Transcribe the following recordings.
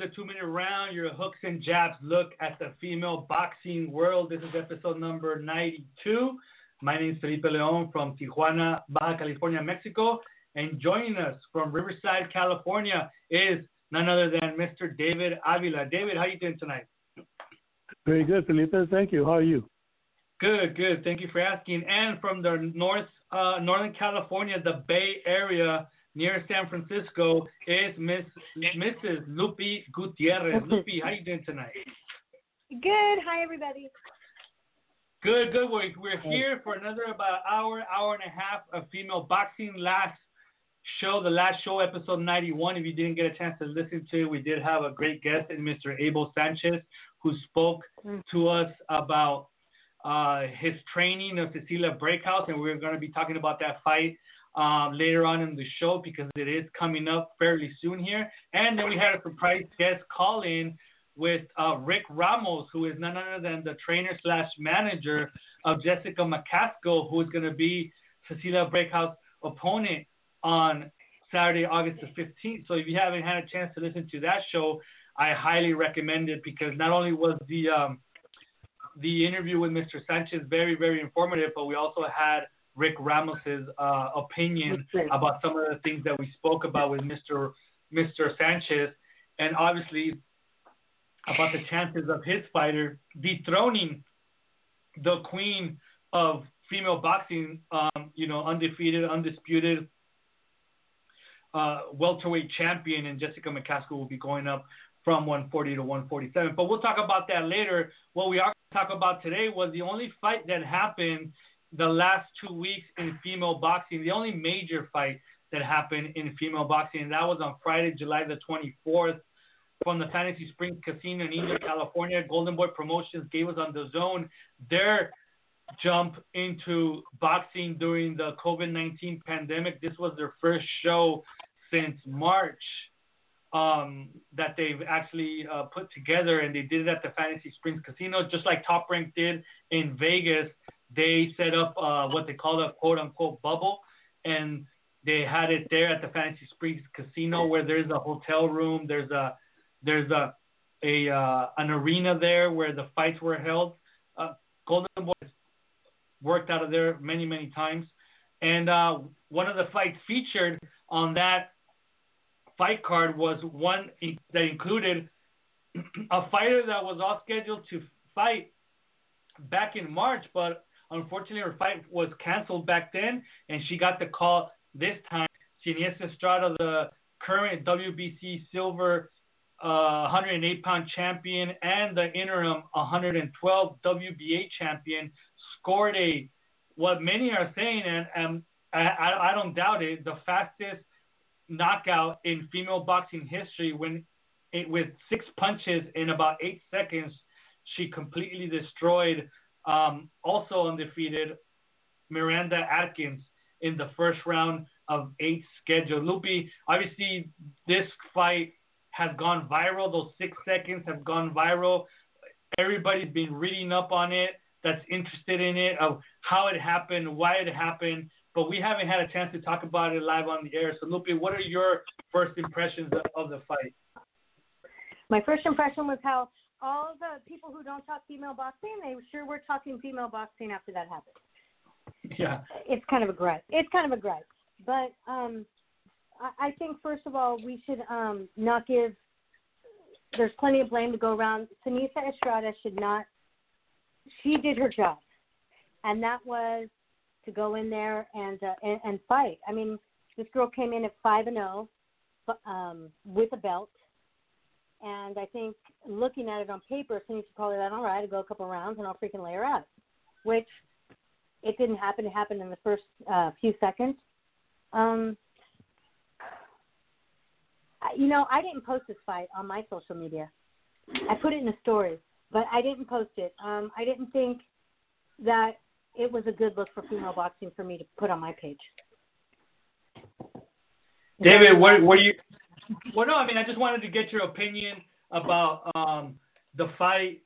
The two minute round, your hooks and jabs look at the female boxing world. This is episode number 92. My name is Felipe Leon from Tijuana, Baja California, Mexico. And joining us from Riverside, California is none other than Mr. David Avila. David, how are you doing tonight? Very good, Felipe. Thank you. How are you? Good, good. Thank you for asking. And from the north, uh, Northern California, the Bay Area near San Francisco, is Miss Mrs. Lupi Gutierrez. Lupi, how you doing tonight? Good. Hi, everybody. Good, good. We're, we're here for another about hour, hour and a half of female boxing. Last show, the last show, episode 91. If you didn't get a chance to listen to it, we did have a great guest, in Mr. Abel Sanchez, who spoke to us about uh, his training of Cecilia Braekhus, and we're going to be talking about that fight um, later on in the show because it is coming up fairly soon here. And then we had a surprise guest call in with uh, Rick Ramos, who is none other than the trainer slash manager of Jessica McCaskill, who is going to be Cecilia Braekhus opponent on Saturday, August the 15th. So if you haven't had a chance to listen to that show, I highly recommend it because not only was the um, the interview with Mr. Sanchez very, very informative, but we also had Rick Ramos's uh, opinion about some of the things that we spoke about with Mr. Mr. Sanchez, and obviously about the chances of his fighter dethroning the queen of female boxing, um, you know, undefeated, undisputed uh, welterweight champion, and Jessica McCaskill will be going up from 140 to 147. But we'll talk about that later. What we are going to talk about today was the only fight that happened the last two weeks in female boxing, the only major fight that happened in female boxing, and that was on Friday, July the 24th, from the Fantasy Springs Casino in Indio, California. Golden Boy Promotions gave us on DAZN their jump into boxing during the COVID 19 pandemic. This was their first show since March um, that they've actually uh, put together, and they did it at the Fantasy Springs Casino, just like Top Rank did in Vegas. They set up uh, what they call a quote unquote bubble, and they had it there at the Fantasy Springs Casino, where there's a hotel room, there's a there's a a uh, an arena there where the fights were held. Uh, Golden Boys worked out of there many many times, and uh, one of the fights featured on that fight card was one that included a fighter that was all scheduled to fight back in March, but unfortunately her fight was canceled back then, and she got the call this time. Seniesa Estrada, the current WBC silver uh, 108 pound champion and the interim 112 WBA champion, scored a what many are saying, and, and I, I don't doubt it, the fastest knockout in female boxing history when it, with six punches in about eight seconds, she completely destroyed um, also undefeated Miranda Atkins in the first round of eight scheduled. Lupi, obviously, this fight has gone viral. Those six seconds have gone viral. Everybody's been reading up on it that's interested in it, of how it happened, why it happened but we haven't had a chance to talk about it live on the air. So, Lupi, what are your first impressions of, of the fight? My first impression was how all the people who don't talk female boxing, they sure were talking female boxing after that happened. Yeah. It's kind of a gripe. It's kind of a gripe. But um, I, I think, first of all, we should um, not give, there's plenty of blame to go around. Seniesa Estrada should not, she did her job. And that was to go in there and uh, and, and fight. I mean, this girl came in at five and zero, um, with a belt, and I think looking at it on paper, Seniesa probably thought, all right, I'll go a couple rounds and I'll freaking lay her out, which it didn't happen. It happened in the first uh, few seconds. Um, you know, I didn't post this fight on my social media. I put it in a story, but I didn't post it. Um, I didn't think that it was a good look for female boxing for me to put on my page. David, what what do you? Well, no, I mean, I just wanted to get your opinion about um, the fight.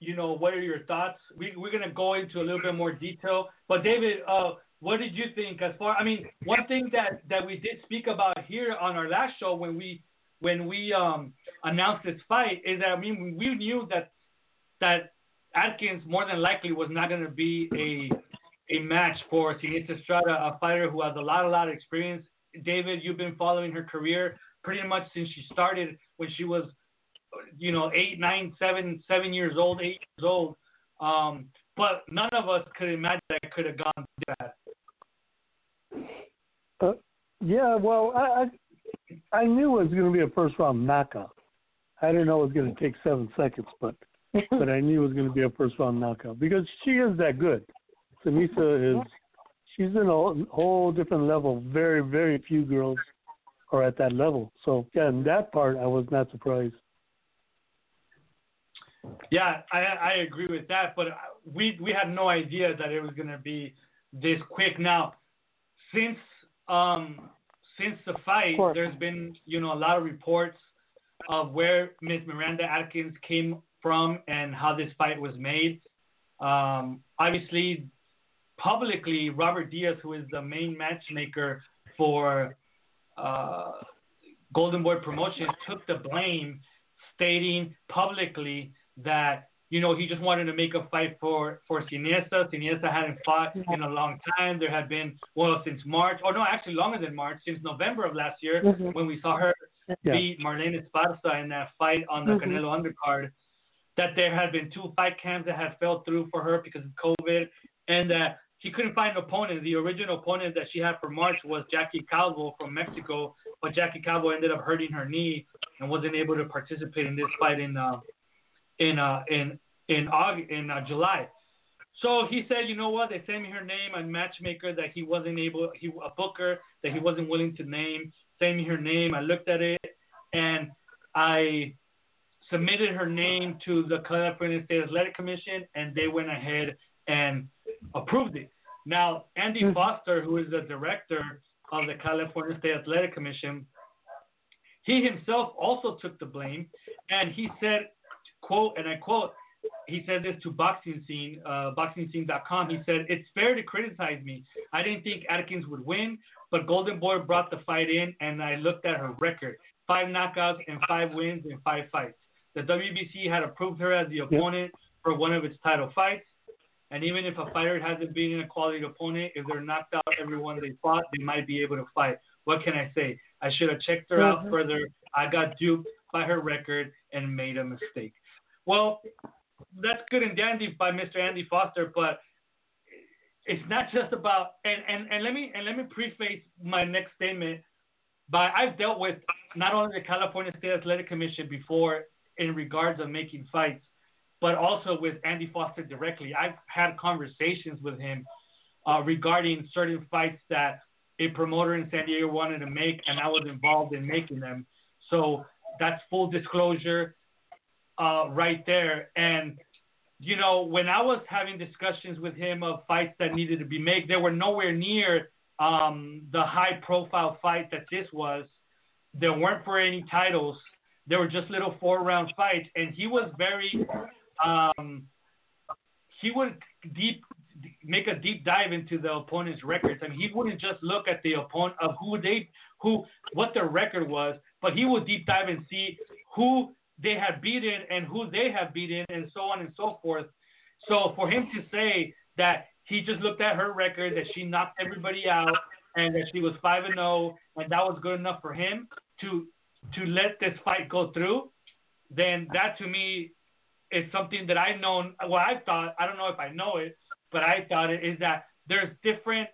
You know, what are your thoughts? We we're gonna go into a little bit more detail, but David, uh, what did you think as far? I mean, one thing that that we did speak about here on our last show when we when we um, announced this fight is that I mean we knew that that Atkins more than likely was not going to be a a match for Seniesa Estrada, a fighter who has a lot a lot of experience. David, you've been following her career pretty much since she started when she was, you know, eight, nine, seven, seven years old, eight years old. Um, but none of us could imagine that it could have gone bad. Uh, yeah, well, I I, I knew it was going to be a first round knockout. I didn't know it was going to take seven seconds, but but I knew it was going to be a first round knockout because she is that good. Seniesa is she's in a whole- whole different level. Very very few girls are at that level. So yeah, in that part, I was not surprised. Yeah, I I agree with that, but we we had no idea that it was going to be this quick. Now, since um since the fight, there's been you know a lot of reports of where Miss Miranda Atkins came from and how this fight was made. Um, obviously, publicly, Robert Diaz, who is the main matchmaker for uh, Golden Boy Promotions, took the blame, stating publicly that you know he just wanted to make a fight for for Seniesa. Seniesa hadn't fought in a long time. There had been well since March, or no, actually longer than March, since November of last year Mhm. when we saw her Yeah. beat Marlene Esparza in that fight on the Mhm. Canelo undercard. That there had been two fight camps that had fell through for her because of COVID, and that she couldn't find an opponent. The original opponent that she had for March was Jackie Calvo from Mexico, but Jackie Calvo ended up hurting her knee and wasn't able to participate in this fight in uh, in uh, in in August, in uh, July. So he said, you know what? They sent me her name, a matchmaker that he wasn't able, he a booker that he wasn't willing to name. Sent me her name. I looked at it and I submitted her name to the California State Athletic Commission, and they went ahead and approved it. Now, Andy Foster, who is the director of the California State Athletic Commission, he himself also took the blame, and he said, "quote," and I quote, he said this to Boxing Scene, uh, BoxingScene.com. He said, "It's fair to criticize me. I didn't think Atkins would win, but Golden Boy brought the fight in, and I looked at her record: five knockouts and five wins in five fights. The WBC had approved her as the opponent for one of its title fights." And even if a fighter hasn't been in a quality opponent, if they're knocked out every one they fought, they might be able to fight. What can I say? I should have checked her out mm-hmm. further. I got duped by her record and made a mistake. Well, that's good and dandy by Mr. Andy Foster, but it's not just about and, and, and let me and let me preface my next statement by I've dealt with not only the California State Athletic Commission before in regards of making fights, but also with Andy Foster directly. I've had conversations with him uh, regarding certain fights that a promoter in San Diego wanted to make, and I was involved in making them. So that's full disclosure uh, right there. And you know, when I was having discussions with him of fights that needed to be made, they were nowhere near um, the high-profile fight that this was. There weren't for any titles. They were just little four-round fights, and he was very. Um, he would deep make a deep dive into the opponent's records. I mean, he wouldn't just look at the opponent of who they who what their record was, but he would deep dive and see who they had beaten and who they have beaten and so on and so forth. So for him to say that he just looked at her record, that she knocked everybody out, and that she was five and zero, and that was good enough for him to to let this fight go through, then that to me is something that I've known. Well, I thought I don't know if I know it, but I thought it is that there's different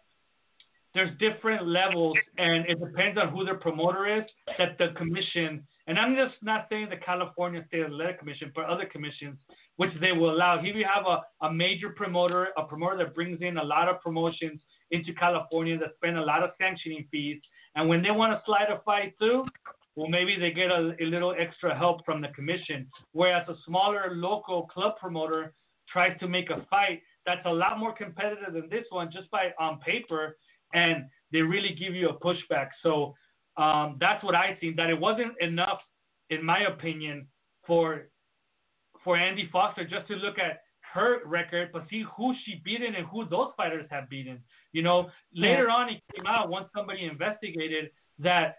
there's different levels, and it depends on who their promoter is. That the commission, and I'm just not saying the California State Athletic Commission, but other commissions, which they will allow. Here we have a, a major promoter, a promoter that brings in a lot of promotions into California that spend a lot of sanctioning fees, and when they want to slide a fight through, well, maybe they get a, a little extra help from the commission. Whereas a smaller local club promoter tries to make a fight that's a lot more competitive than this one just by on paper, and they really give you a pushback. So um, that's what I think. That it wasn't enough, in my opinion, for for Andy Foster just to look at her record, but see who she beaten and who those fighters have beaten. You know, later on it came out once somebody investigated that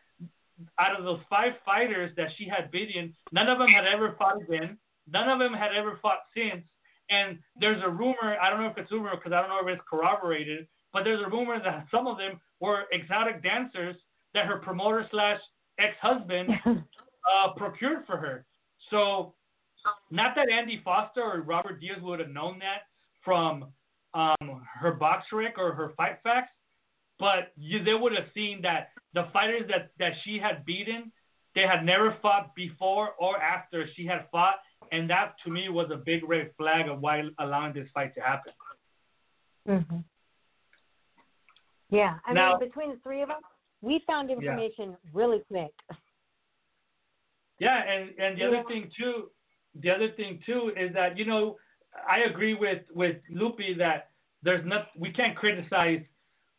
out of those five fighters that she had beaten, none of them had ever fought again. None of them had ever fought since. And there's a rumor, I don't know if it's rumor because I don't know if it's corroborated, but there's a rumor that some of them were exotic dancers that her promoter slash ex husband uh, procured for her. So, not that Andy Foster or Robert Diaz would have known that from um, her BoxRec or her Fight Fax, but you, they would have seen that the fighters that, that she had beaten, they had never fought before or after she had fought, and that to me was a big red flag of why allowing this fight to happen. Mm-hmm. Yeah, I Now- mean, between the three of us, we found information really quick. Yeah, and and the Yeah. other thing too, the other thing too is that you know I agree with with Lupi that there's not we can't criticize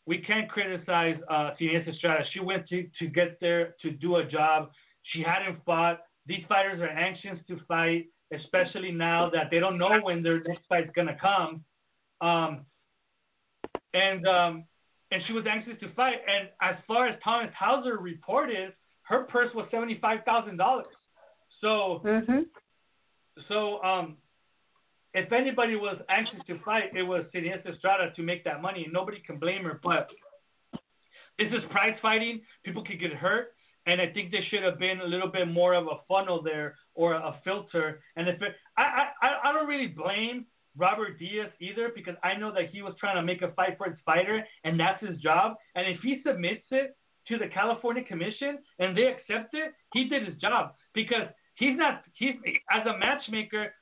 we can't criticize uh, Seniesa Estrada. She went to to get there to do a job. She hadn't fought. These fighters are anxious to fight, especially now that they don't know when their next fight's gonna come. Um, and um, and she was anxious to fight. And as far as Thomas Hauser reported, her purse was seventy five thousand dollars. So Mm-hmm. so um, if anybody was anxious to fight, it was Seniesa Estrada to make that money, and nobody can blame her. But this is prize fighting; people could get hurt, and I think there should have been a little bit more of a funnel there or a filter. And if it, I, I I don't really blame Robert Diaz either because I know that he was trying to make a fight for his fighter, and that's his job. And if he submits it to the California Commission and they accept it, he did his job because he's not he's as a matchmaker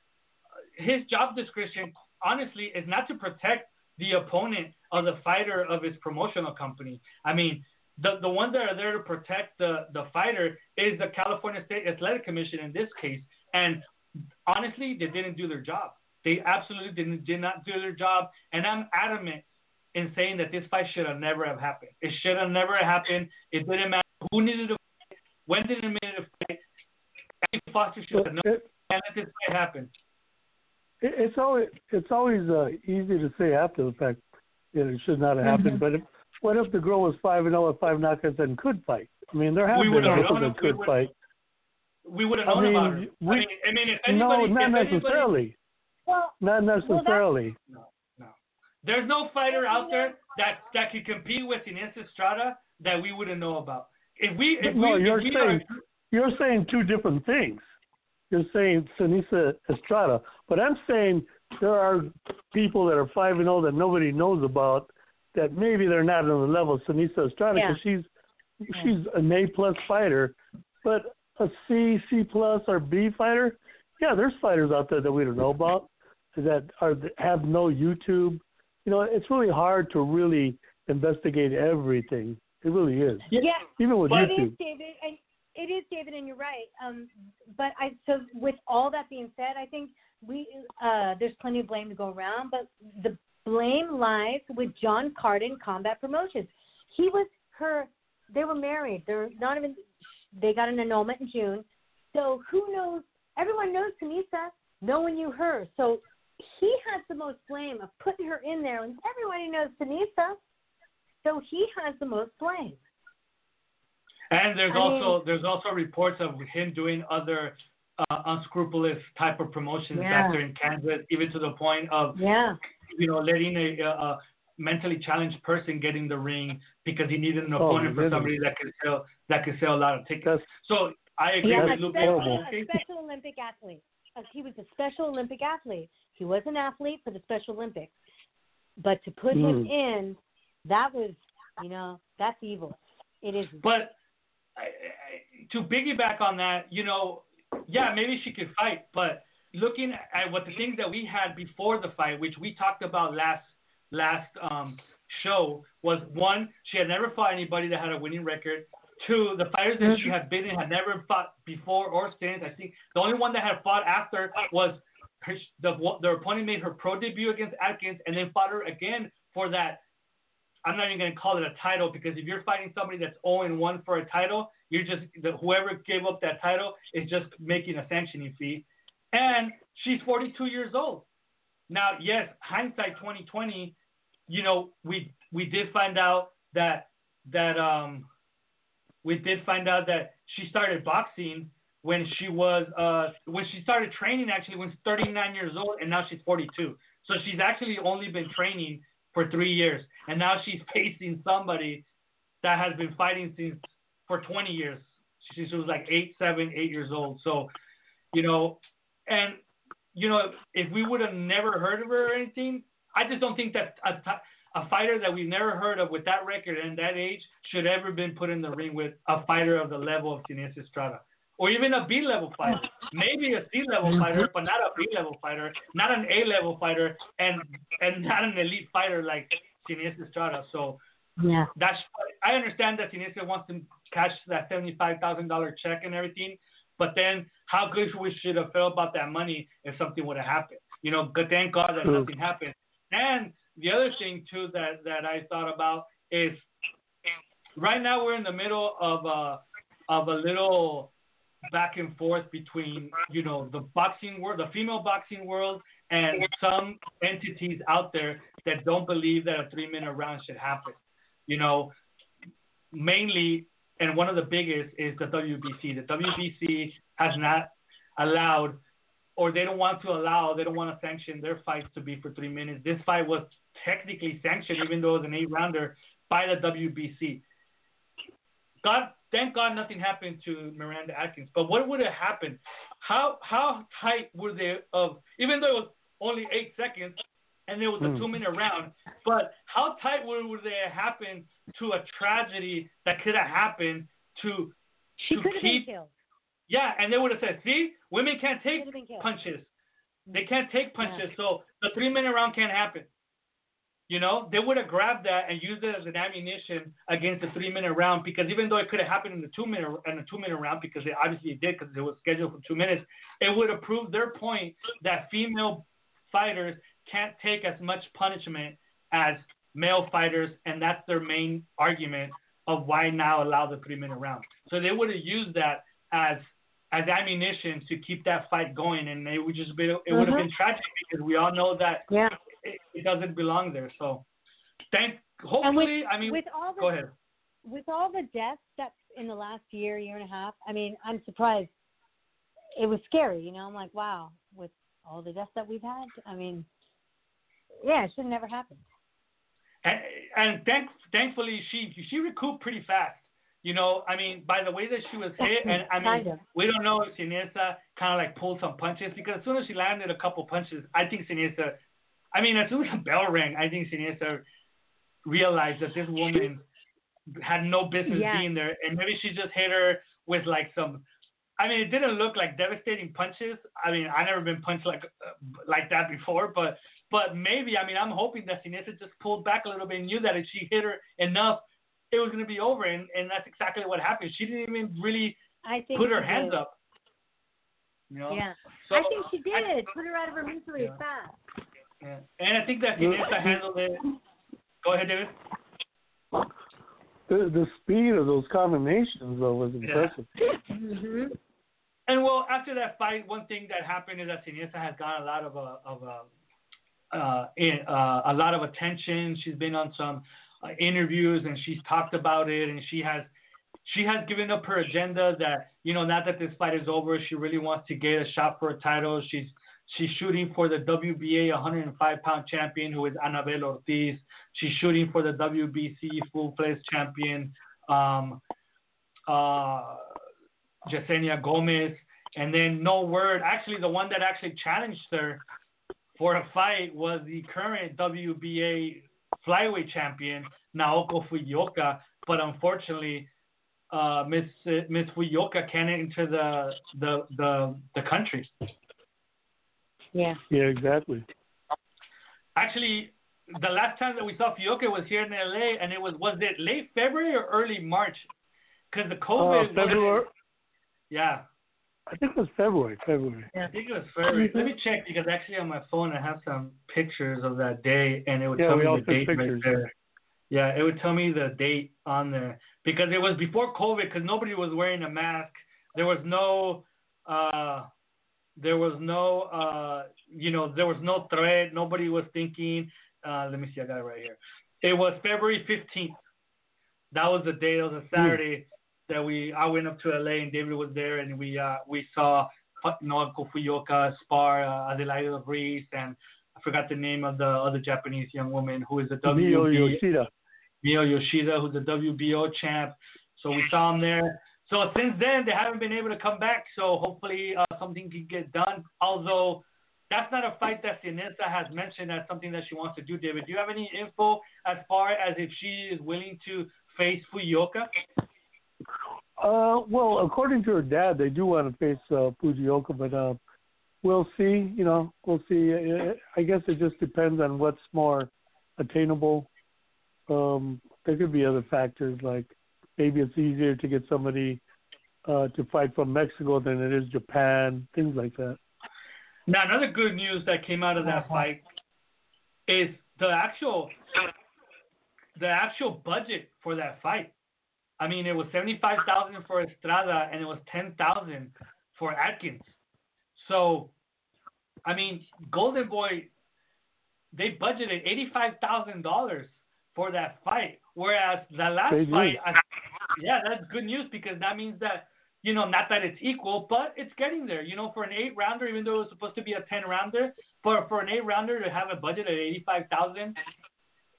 his job description honestly is not to protect the opponent or the fighter of his promotional company. I mean, the the ones that are there to protect the the fighter is the California State Athletic Commission in this case. And honestly, they didn't do their job. They absolutely didn't did not do their job. And I'm adamant in saying that this fight should have never have happened. It should have never happened. It didn't matter who needed to fight, when did it need to fight. Andy Foster should have known It, and let this fight happen. It, it's always it's always uh, easy to say after the fact that it should not have happened. But if, what if the girl was five and zero with five knockouts and could fight? I mean, there have We been would've people known that if we could would- fight. We would have I known mean, about it. we- I mean, I mean, if No, not if anybody, necessarily. Well, Not that's- necessarily. no, no. There's no fighter out there that that could compete with Seniesa Estrada that we wouldn't know about. If we, if no, we, you're if we saying are, you're saying two different things. You're saying Seniesa Estrada, but I'm saying there are people that are five and zero that nobody knows about. That maybe they're not on the level of Seniesa Estrada Yeah. because she's she's an A plus fighter, but a C, C plus, or B fighter. Yeah, there's fighters out there that we don't know about that are that have no YouTube. You know, it's really hard to really investigate everything. It really is, yeah, even with it YouTube. is, David, and it is, David, and you're right. Um, but I so with all that being said, I think we uh, there's plenty of blame to go around, but the blame lies with John Carden Combat Promotions. He was her. They were married. They're not even. They got an annulment in June. So who knows? Everyone knows Seniesa. No one knew her. So he has the most blame of putting her in there, and everybody knows Seniesa. So he has the most blame. And there's I also there's also reports of him doing other uh, unscrupulous type of promotions Yeah. back there in Kansas, even to the point of Yeah. you know letting a, a, a mentally challenged person get in the ring because he needed an Oh, opponent for somebody that could sell that could sell a lot of tickets. That's So I agree Yeah, with a Lupi. special, a special Olympic athlete. Uh, He was a Special Olympic athlete. He was an athlete for the Special Olympics. But to put him Mm. in, that was, you know, that's evil. It is. But I, to piggyback on that, you know, yeah, maybe she could fight, but looking at what the things that we had before the fight, which we talked about last last um, show, was one, she had never fought anybody that had a winning record. to the fighters that she had been in had never fought before or since. I think the only one that had fought after was her, the the opponent made her pro debut against Atkins and then fought her again for that. I'm not even going to call it a title because if you're fighting somebody that's 0 1 for a title, you're just whoever gave up that title is just making a sanctioning fee. And she's 42 years old. Now, yes, hindsight 2020, you know, we we did find out that that um we did find out that she started boxing when she was uh when she started training actually when she's 39 years old and now she's 42. So she's actually only been training for 3 years and now she's facing somebody that has been fighting since for 20 years. She, she was like eight, seven, eight years old. So, you know, and you know, if we would have never heard of her or anything, I just don't think that a, a fighter that we've never heard of with that record and that age should ever been put in the ring with a fighter of the level of Seniesa Estrada. Or even a B level fighter. Maybe a C level Mm-hmm. fighter, but not a B level fighter, not an A level fighter, and and not an elite fighter like Seniesa Estrada. So Yeah. that's I understand that Seniesa wants to cash that seventy five thousand dollar check and everything, but then how good we should have felt about that money if something would have happened. You know, but thank God that True. nothing happened. And the other thing too that that I thought about is right now we're in the middle of a of a little back and forth between you know the boxing world, the female boxing world, and some entities out there that don't believe that a three minute round should happen. You know, mainly, and one of the biggest is the WBC. The WBC has not allowed, or they don't want to allow, they don't want to sanction their fights to be for three minutes. This fight was technically sanctioned, even though it was an eight rounder, by the WBC. God, thank God nothing happened to Miranda Atkins. But what would have happened? How how tight were they of even though it was only eight seconds and it was a Hmm. two minute round, but how tight would, would they have happened to a tragedy that could have happened to She To could have been keep- killed. yeah, and they would have said, see, women can't take Could have been killed. punches. They can't take punches, so the three minute round can't happen. You know, they would have grabbed that and used it as an ammunition against the three minute round because even though it could have happened in the two minute in the two minute round because it obviously it did because it was scheduled for two minutes, it would have proved their point that female fighters can't take as much punishment as male fighters, and that's their main argument of why now allow the three minute round. So they would have used that as as ammunition to keep that fight going, and it would just be it would have Mhm. been tragic because we all know that Yeah. It, it doesn't belong there. So, thank. Hopefully, I mean, with all the go ahead. with all the deaths that in the last year, year and a half, I mean, I'm surprised. It was scary, you know. I'm like, wow, with all the deaths that we've had, I mean, yeah, it should have never happened. And, and thank, thankfully, she she recouped pretty fast. You know, I mean, by the way that she was hit, and I mean, we don't know if Seniesa kind of like pulled some punches because as soon as she landed a couple punches, I think Seniesa, I mean, as soon as the bell rang, I think Seniesa realized that this woman had no business Yeah. being there, and maybe she just hit her with like some. I mean, it didn't look like devastating punches. I mean, I never been punched like uh, like that before, but but maybe. I mean, I'm hoping that Seniesa just pulled back a little bit and knew that if she hit her enough, it was going to be over, and and that's exactly what happened. She didn't even really I think put her hands did. up. You know? Yeah, So, I think she did. I- put her out of her misery Yeah. fast. Yeah. And I think that Seniesa handled it. Go ahead, David. The, the speed of those combinations though was impressive. hmm And well, after that fight, one thing that happened is that Seniesa has gotten a lot of uh, of uh, uh, in, uh, a lot of attention. She's been on some uh, interviews and she's talked about it, and she has she has given up her agenda that you know now that this fight is over, she really wants to get a shot for a title. She's she's shooting for the WBA 105 pound champion who is Anabel Ortiz. She's shooting for the WBC full fledged champion. Um, uh, Gomez, and then no word. Actually, the one that actually challenged her for a fight was the current WBA flyweight champion Naoko Fujioka, but unfortunately, uh, Miss Miss Fujioka can't enter the the the the country. Yeah. Yeah, exactly. Actually, the last time that we saw Fujioka was here in LA, and it was was it late February or early March, because the Uh, COVID. February. Yeah, I think it was February. February. Yeah, I think it was February. Let me check because actually on my phone I have some pictures of that day, and it would Yeah, tell me the took date right there. Yeah, it would tell me the date on there because it was before COVID because nobody was wearing a mask. There was no, uh, there was no, uh, you know, there was no threat. Nobody was thinking. Uh, let me see, I got it right here. It was February fifteenth. That was the day. It was a Saturday that we. I went up to LA and David was there, and we uh, we saw Naoko Fujioka spar uh, Adelaide Reese, and I forgot the name of the other Japanese young woman who is a Mio WB Yoshida. Mio Yoshida, who's a WBO champ. So we saw him there. So since then, they haven't been able to come back. So hopefully uh, something can get done. Although that's not a fight that Seniesa has mentioned as something that she wants to do, David. Do you have any info as far as if she is willing to face Fujioka? Uh, well, according to her dad, they do want to face uh, Fujioka, but uh, we'll see. You know, we'll see. Uh, I guess it just depends on what's more attainable. Um, there could be other factors like maybe it's easier to get somebody uh, to fight from Mexico than it is Japan, things like that. Now, another good news that came out of that fight is the actual the actual budget for that fight. I mean, it was seventy five thousand for Estrada and it was ten thousand for Atkins. So, I mean, Golden Boy, they budgeted eighty five thousand dollars for that fight, whereas the last fight, I, yeah, that's good news because that means that you know, not that it's equal, but it's getting there. You know, for an eight rounder, even though it was supposed to be a ten rounder, for for an eight rounder to have a budget at eighty five thousand,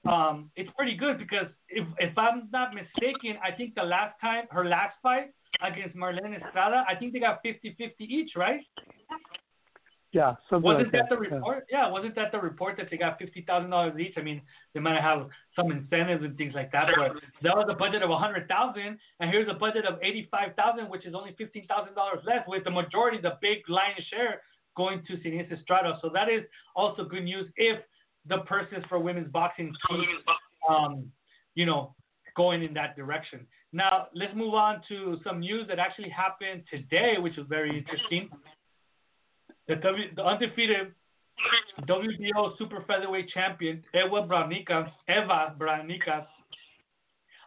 um, it's pretty good because if if I'm not mistaken, I think the last time her last fight against Marlene Estrada, I think they got 50-50 each, right? Yeah, Wasn't like that the report? Yeah. wasn't that the report that they got fifty thousand dollars each? I mean, they might have some incentives and things like that, but that was a budget of a hundred thousand, and here's a budget of eighty-five thousand, which is only fifteen thousand dollars less, with the majority, the big lion's share, going to Seniesa Estrada. So that is also good news if the purses for women's boxing keep, um, you know, going in that direction. Now let's move on to some news that actually happened today, which was very interesting. The, w, the undefeated WBO super featherweight champion Ewa Brodnicka, Eva Brodnicka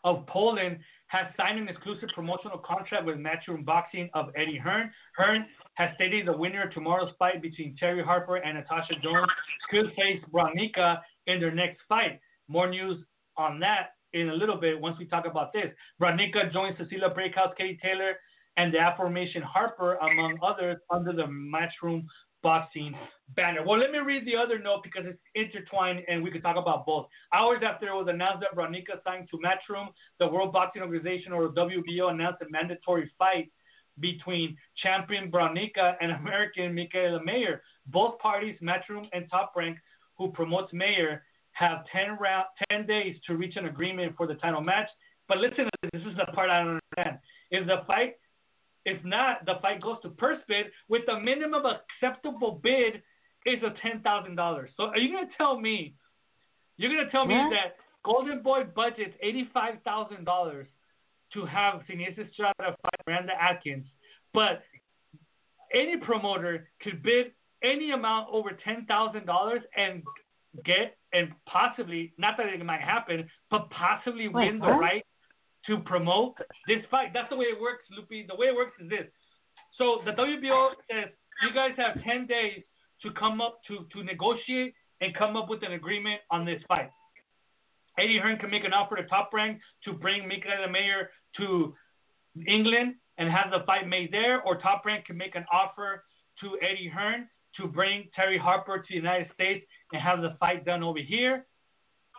of Poland has signed an exclusive promotional contract with Matchroom Boxing of Eddie Hearn. Hearn has stated the winner of tomorrow's fight between Terry Harper and Natasha Jones could face Brodnicka in their next fight. More news on that in a little bit once we talk about this. Branica joins Cecilia Braekhus, Katie Taylor, and the aforementioned Harper, among others, under the Matchroom Boxing banner. Well, let me read the other note because it's intertwined and we could talk about both. Hours after it was announced that Brodnicka signed to Matchroom, the World Boxing Organization or WBO announced a mandatory fight between champion Brodnicka and American Mikaela Mayer. Both parties, Matchroom and Top Rank, who promotes Mayer, have 10, round, 10 days to reach an agreement for the title match. But listen, this is the part I don't understand. If the fight if not, the fight goes to purse bid with the minimum acceptable bid is a ten thousand dollars. So are you gonna tell me you're gonna tell me What? that Golden Boy budgets eighty five thousand dollars to have Seniesa Estrada fight Miranda Atkins, but any promoter could bid any amount over ten thousand dollars and get and possibly not that it might happen, but possibly Wait, win the right to promote this fight. That's the way it works, Lupi. The way it works is this. So the WBO says you guys have 10 days to come up to, to negotiate and come up with an agreement on this fight. Eddie Hearn can make an offer to Top Rank to bring Mikaela Mayer to England and have the fight made there, or Top Rank can make an offer to Eddie Hearn to bring Terry Harper to the United States and have the fight done over here.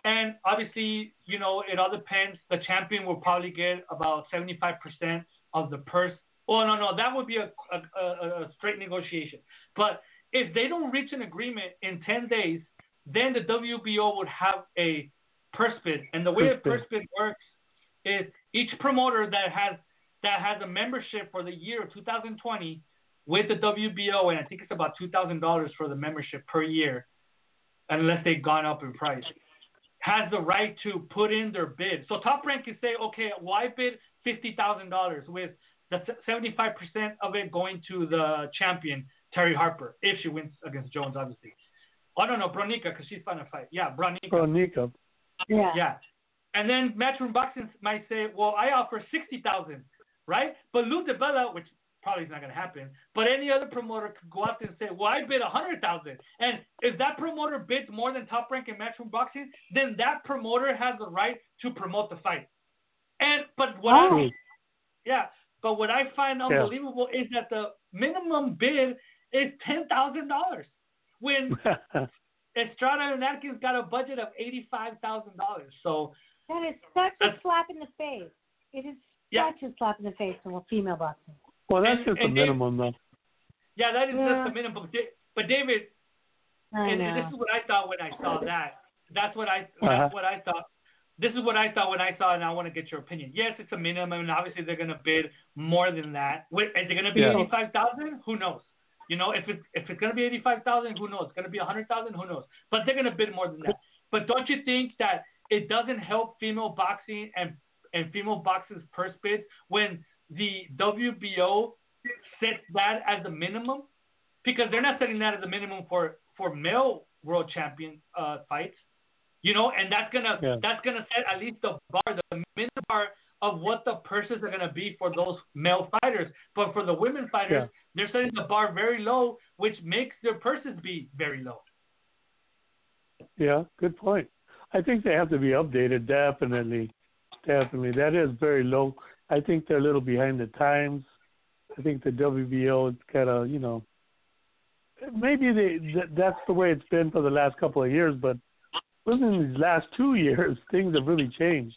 And obviously, you know, it all depends. The champion will probably get about 75% of the purse. Oh, no, no, that would be a, a, a, a straight negotiation. But if they don't reach an agreement in 10 days, then the WBO would have a purse bid. And the way a Purse bid works is each promoter that has that has a membership for the year of 2020 with the WBO, and I think it's about $2,000 for the membership per year, unless they've gone up in price has the right to put in their bid. So Top Rank can say, okay, well, I bid fifty thousand dollars, with the seventy-five percent of it going to the champion Terry Harper if she wins against Jones, obviously. Oh no, no, Brodnicka, because she's fun to fight. Yeah, Brodnicka. Brodnicka. Yeah. Yeah. And then Matchroom Boxing might say, well, I offer sixty thousand, right? But Lou DiBella, which probably is not going to happen, but any other promoter could go out there and say, well, I bid a hundred thousand. And if that promoter bids more than Top Rank in Matchroom Boxing, then that promoter has the right to promote the fight. And but what I Oh. yeah, but what I find Yeah. unbelievable is that the minimum bid is ten thousand dollars. When Estrada and Atkins got a budget of eighty-five thousand dollars. So That is such a slap in the face. It is Yeah. such a slap in the face to female boxing. Well, that's And- just a and they- minimum, though. yeah, that is Yeah. just the minimum. But David, I and this is what I thought when I saw that. That's what I Uh-huh. that's what I thought. This is what I thought when I saw it, and I want to get your opinion. Yes, it's a minimum, and obviously they're going to bid more than that. Wait, Is it going to be Yeah. eighty-five thousand? Who knows? You know, if it if it's going to be eighty-five thousand, who knows? It's going to be a hundred thousand, who knows? But they're going to bid more than that. But don't you think that it doesn't help female boxing and and female boxing's purse bids when the WBO sets that as the minimum? Because they're not setting that as the minimum for for male world champion uh, fights, you know, and that's gonna Yeah. that's gonna set at least the bar, the minimum bar of what the purses are gonna be for those male fighters. But for the women fighters, Yeah. they're setting the bar very low, which makes their purses be very low. Yeah, good point. I think they have to be updated, definitely. Definitely. That is very low. I think they're a little behind the times. I think the WBO is kind of, you know, maybe they th- that's the way it's been for the last couple of years, but within these last two years, things have really changed.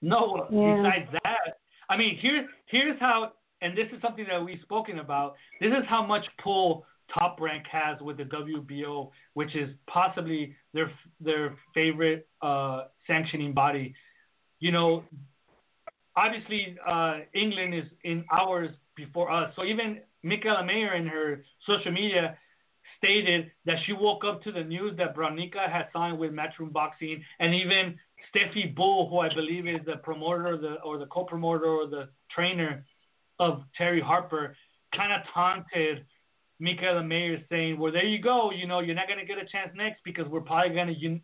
No, Yeah. besides that, I mean, here, here's how, and this is something that we've spoken about. This is how much pull Top Rank has with the WBO, which is possibly their their favorite uh, sanctioning body. You know, obviously uh, England is in hours before us, so even Mikaela Mayer in her social media stated that she woke up to the news that Brodnicka had signed with Matchroom Boxing, and even Stefy Bull, who I believe is the promoter or the, or the co-promoter or the trainer of Terry Harper, kind of taunted Mikaela Mayer, saying, "Well, there you go. You know, you're not gonna get a chance next because we're probably gonna un-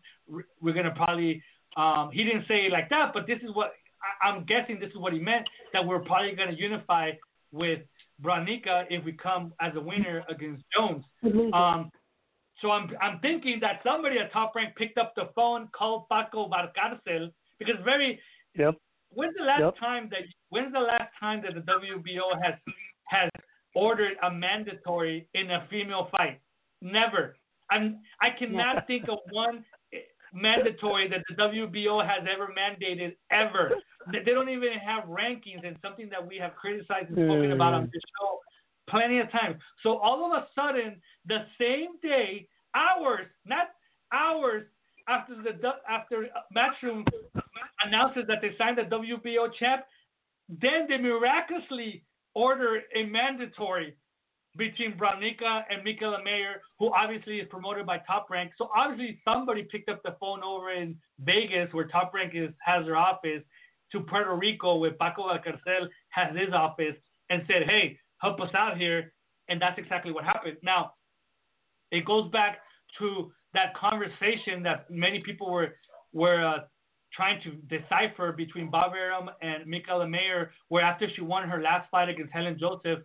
we're gonna probably." Um, he didn't say it like that, but this is what I- I'm guessing. This is what he meant that we're probably gonna unify with Brodnicka if we come as a winner against Jones. Um, so I'm I'm thinking that somebody at Top Rank picked up the phone, called Paco Valcarcel because very. Yep. When's the last Yep. time that When's the last time that the WBO has has ordered a mandatory in a female fight? Never. I'm I cannot think of one mandatory that the WBO has ever mandated ever. They don't even have rankings, and something that we have criticized and spoken about on hmm. this show plenty of times. So all of a sudden, the same day, hours, not hours after the after Matchroom announces that they signed the WBO champ, then they miraculously order a mandatory between Brodnicka and Mikaela Mayer, who obviously is promoted by Top Rank. So obviously somebody picked up the phone over in Vegas, where Top Rank is has their office, to Puerto Rico, where Paco Valcarcel has his office, and said, "Hey, help us out here." And that's exactly what happened. Now, it goes back to that conversation that many people were were uh, trying to decipher between Bob Arum and Mikaela Mayer, where after she won her last fight against Helen Joseph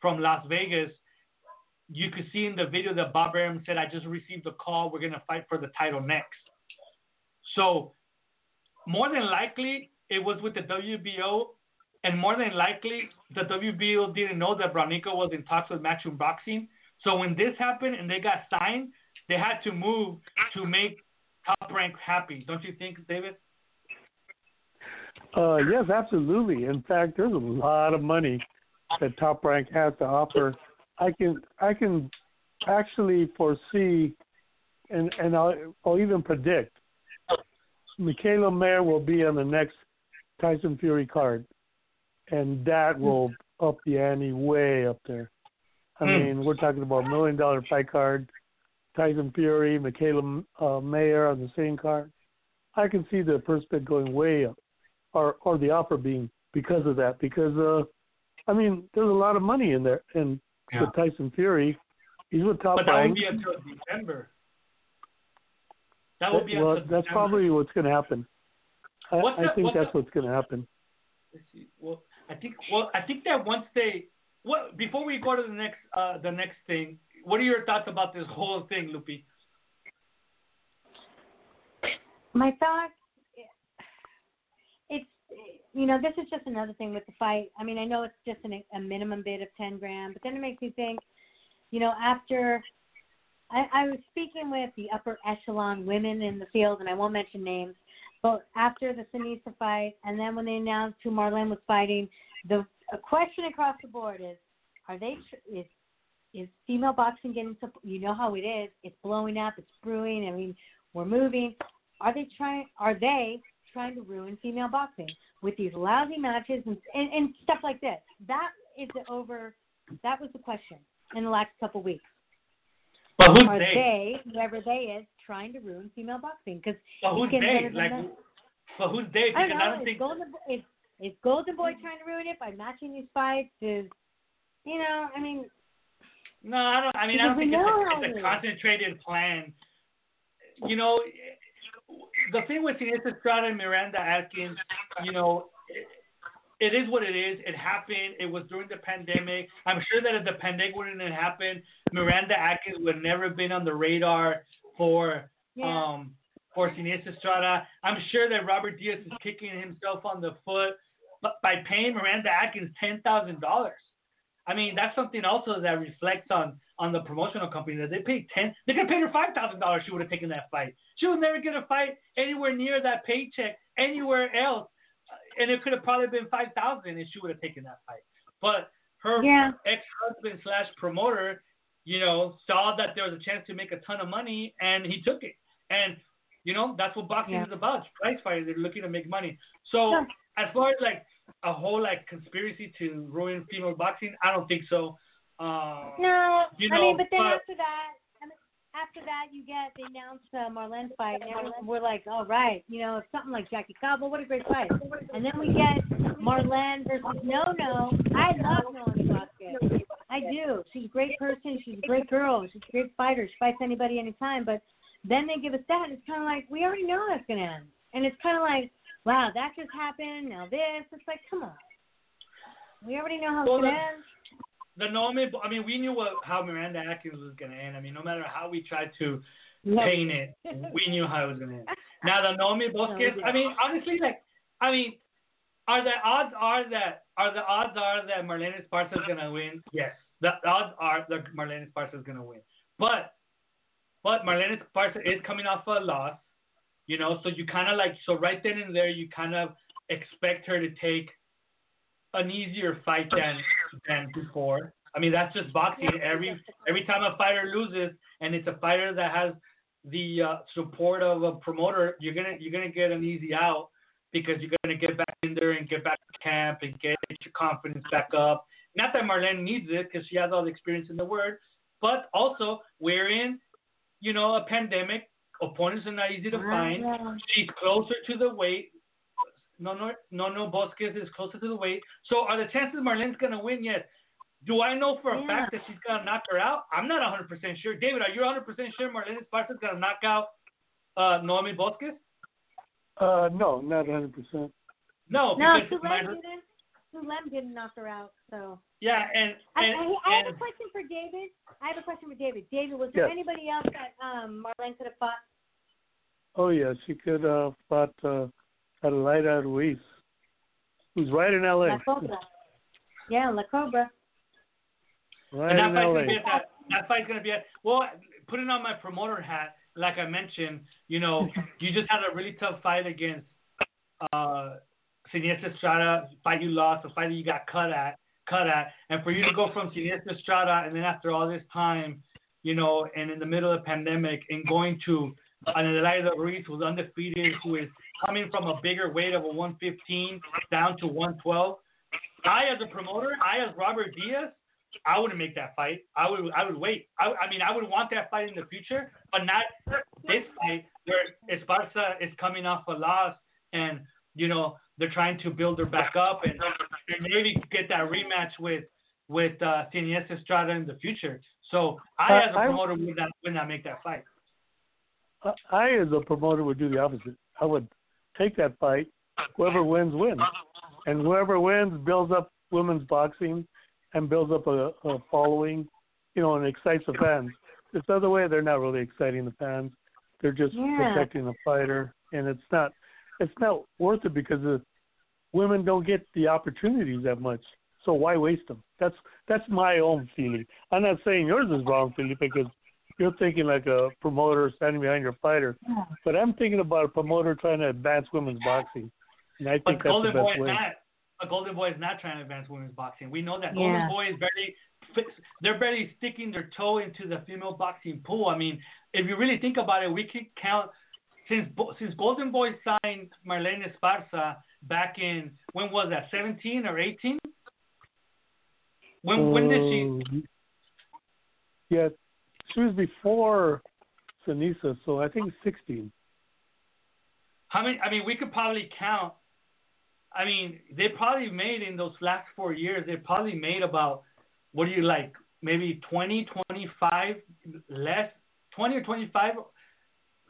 from Las Vegas, you could see in the video that Bob Arum said, "I just received a call. We're gonna fight for the title next." So, more than likely, it was with the WBO, and more than likely, the WBO didn't know that Brodnicka was in talks with Matchroom Boxing. So when this happened and they got signed, they had to move to make Top Rank happy. Don't you think, David? Uh, yes, absolutely. In fact, there's a lot of money that Top Rank has to offer. I can I can actually foresee, and and I'll, I'll even predict. Mikaela Mayer will be on the next Tyson Fury card, and that will up the ante way up there. I Hmm. mean, we're talking about million dollar fight card. Tyson Fury, Mikaela uh, Mayer on the same card. I can see the purse bid going way up, or or the offer being because of that. Because uh, I mean, there's a lot of money in there, and Yeah. with Tyson Fury, he's with Top But that Rank. won't be until December. That will be well, that's December. probably what's going to happen. I, I the- think that's the- what's going to happen. Let's see. Well, I think. Well, I think that once they. What before we go to the next uh, the next thing, what are your thoughts about this whole thing, Lupi? My thoughts, it's you know this is just another thing with the fight. I mean, I know it's just an, a minimum bid of ten grand, but then it makes me think, you know, after I, I was speaking with the upper echelon women in the field, and I won't mention names, but after the Seniesa fight, and then when they announced who Marlene was fighting, the a question across the board is, are they tr- is is female boxing getting you know how it is it's blowing up it's brewing i mean we're moving. Are they trying are they trying to ruin female boxing with these lousy matches and and, and stuff like this? That is the over that was the question in the last couple weeks. But who's are they? they whoever they is trying to ruin female boxing because But who's they? Like, that. but who's they? I don't I know. don't is think. Golden is is Golden Boy trying to ruin it by matching these fights? Is you know, I mean, No, I don't. I mean, I don't think it's a, it's a concentrated plan. You know, the thing with Seniesa Estrada and Miranda Adkins, you know, it, it is what it is. It happened. It was during the pandemic. I'm sure that if the pandemic wouldn't have happened, Miranda Adkins would have never been on the radar for yeah. um, for Seniesa Estrada. I'm sure that Robert Diaz is kicking himself on the foot by paying Miranda Adkins ten thousand dollars. I mean, that's something also that reflects on on the promotional company that they paid ten. They could have paid her five thousand dollars. She would have taken that fight. She was never gonna fight anywhere near that paycheck anywhere else, Uh, and it could have probably been five thousand, and she would have taken that fight. But her Yeah. ex-husband slash promoter, you know, saw that there was a chance to make a ton of money, and he took it. And you know, that's what boxing Yeah. is about. It's prize fighting. They're looking to make money. So Yeah. as far as like a whole like conspiracy to ruin female boxing, I don't think so. Um, No, You I know, mean, but then but- after that, after that, you get they announced uh, Marlene fight, and we're like, all right, you know, something like Jackie Cabo, what a great fight. And then we get Marlene versus No No. I love No. I do. She's a great person. She's a great girl. She's a great fighter. She fights anybody anytime. But then they give us that, and it's kind of like we already know that's gonna end. And it's kind of like, wow, that just happened. Now this. It's like, come on. We already know how it's Well, gonna end. the Naomi, I mean, we knew what, how Miranda Adkins was going to end. I mean, no matter how we tried to paint it, we knew how it was going to end. Now the Naomi Bosquez, I mean, honestly, like, I mean, are the odds are that are the odds are that Marlene Esparza is going to win? Yes, the odds are that Marlene Esparza is going to win. But but Marlene Esparza is coming off a loss, you know, so you kind of like so right then and there you kind of expect her to take an easier fight than than before. I mean, that's just boxing. Every every time a fighter loses, and it's a fighter that has the uh, support of a promoter, you're gonna you're gonna get an easy out because you're gonna get back in there and get back to camp and get your confidence back up. Not that Marlene needs it because she has all the experience in the world, but also we're in, you know, a pandemic. Opponents are not easy to find. She's closer to the weight. No, no, no, no. Bosquez is closer to the weight. So are the chances Marlene's gonna win? Yes. Do I know for a Yeah. fact that she's gonna knock her out? I'm not 100 percent sure. David, are you 100 percent sure Marlene Esparza's gonna knock out uh, Naomi Bosquez? Uh, no, not 100. percent No, No, because Sulem didn't. Sulem didn't knock her out. So yeah, and I, and, I, I have and a question for David. I have a question for David. David, was there Yes. anybody else that um Marlene could have fought? Oh yeah, she could uh fought uh Adelaida Ruiz, who's right in L.A. La Cobra. Yeah, La Cobra. Right And that in fight's L.A. gonna be at that. That fight's gonna be at. Well, putting on my promoter hat, like I mentioned, you know, you just had a really tough fight against uh, Seniesa Estrada, fight you lost, a fight that you got cut at, cut at, and for you to go from Seniesa Estrada and then after all this time, you know, and in the middle of the pandemic, and going to an Adelaida Ruiz who's undefeated, who is coming from a bigger weight of a 115 down to 112. I, as a promoter, I, as Robert Diaz, I wouldn't make that fight. I would I would wait. I, I mean I would want that fight in the future, but not this fight where Esparza is coming off a loss and you know they're trying to build her back up and, and maybe get that rematch with with uh, Estrada in the future. So I, Uh, as a promoter, would not would not make that fight. I, I, as a promoter, would do the opposite. I would take that fight. Whoever wins, wins, and whoever wins builds up women's boxing and builds up a, a following, you know, and excites the fans. This other way, they're not really exciting the fans. They're just Yeah. protecting the fighter, and it's not, it's not worth it because the women don't get the opportunities that much. So why waste them? That's that's my own feeling. I'm not saying yours is wrong, Felipe, because you're thinking like a promoter standing behind your fighter. Yeah. But I'm thinking about a promoter trying to advance women's boxing, and I think But that's the Golden Boy best is way. not. But Golden Boy is not trying to advance women's boxing. We know that. Yeah. Golden Boy is barely. They're barely sticking their toe into the female boxing pool. I mean, if you really think about it, we could count since since Golden Boy signed Marlene Esparza back in when was that 17 or 18? When when did she? Um, Yeah, she was before Seniesa, so I think 16. How many? I mean, we could probably count. I mean, they probably made in those last four years. They probably made about what do you like? Maybe 20, 25 less, 20 or 25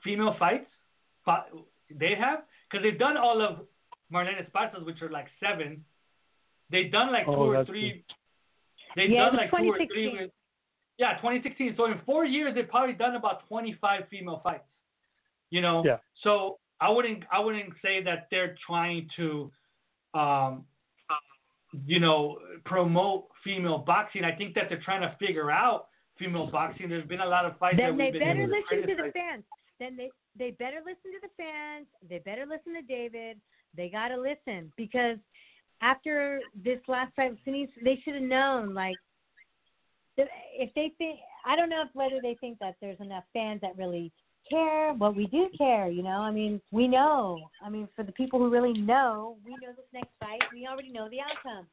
female fights. Fi- They have because they've done all of Marlene Esparza's, which are like seven. They've done like oh, two Oh, or that's three. They've Yeah, done like two or three. 2016. With, yeah, 2016. So in four years, they've probably done about 25 female fights. You know. Yeah. So I wouldn't I wouldn't say that they're trying to, um, you know, promote female boxing. I think that they're trying to figure out female boxing. There's been a lot of fights Then that they we've been better listen to the fans. Then they they better listen to the fans. They better listen to David. They got to listen because after this last fight with Seniesa, they should have known. Like, if they think, I don't know if whether they think that there's enough fans that really care, but we do care. You know, I mean, we know. I mean, for the people who really know, we know this next fight. We already know the outcome.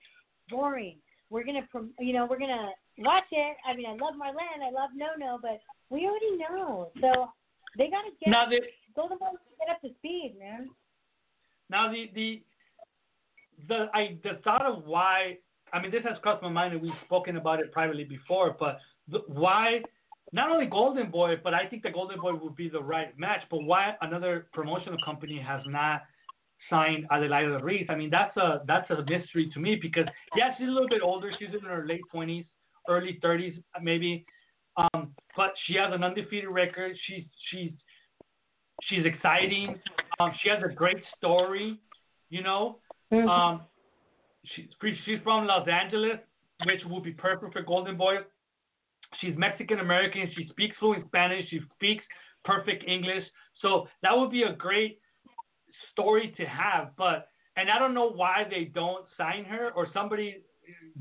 Boring. We're gonna, prom- you know, we're gonna watch it. I mean, I love Marlene. I love No No, but we already know. So they gotta get Now the Golden Boys get up to speed, man. now the the the I the thought of why I mean this has crossed my mind and we've spoken about it privately before, but the, why not only Golden Boy, but I think the Golden Boy would be the right match. But why another promotional company has not signed Adelaida Ruiz? I mean that's a that's a mystery to me because yeah she's a little bit older, she's in her late twenties, early thirties maybe, um, but she has an undefeated record. She's she's she's exciting. Um, she has a great story, you know. Um, she's she's from Los Angeles, which would be perfect for Golden Boy. She's Mexican American. She speaks fluent Spanish. She speaks perfect English. So that would be a great story to have. But and I don't know why they don't sign her or somebody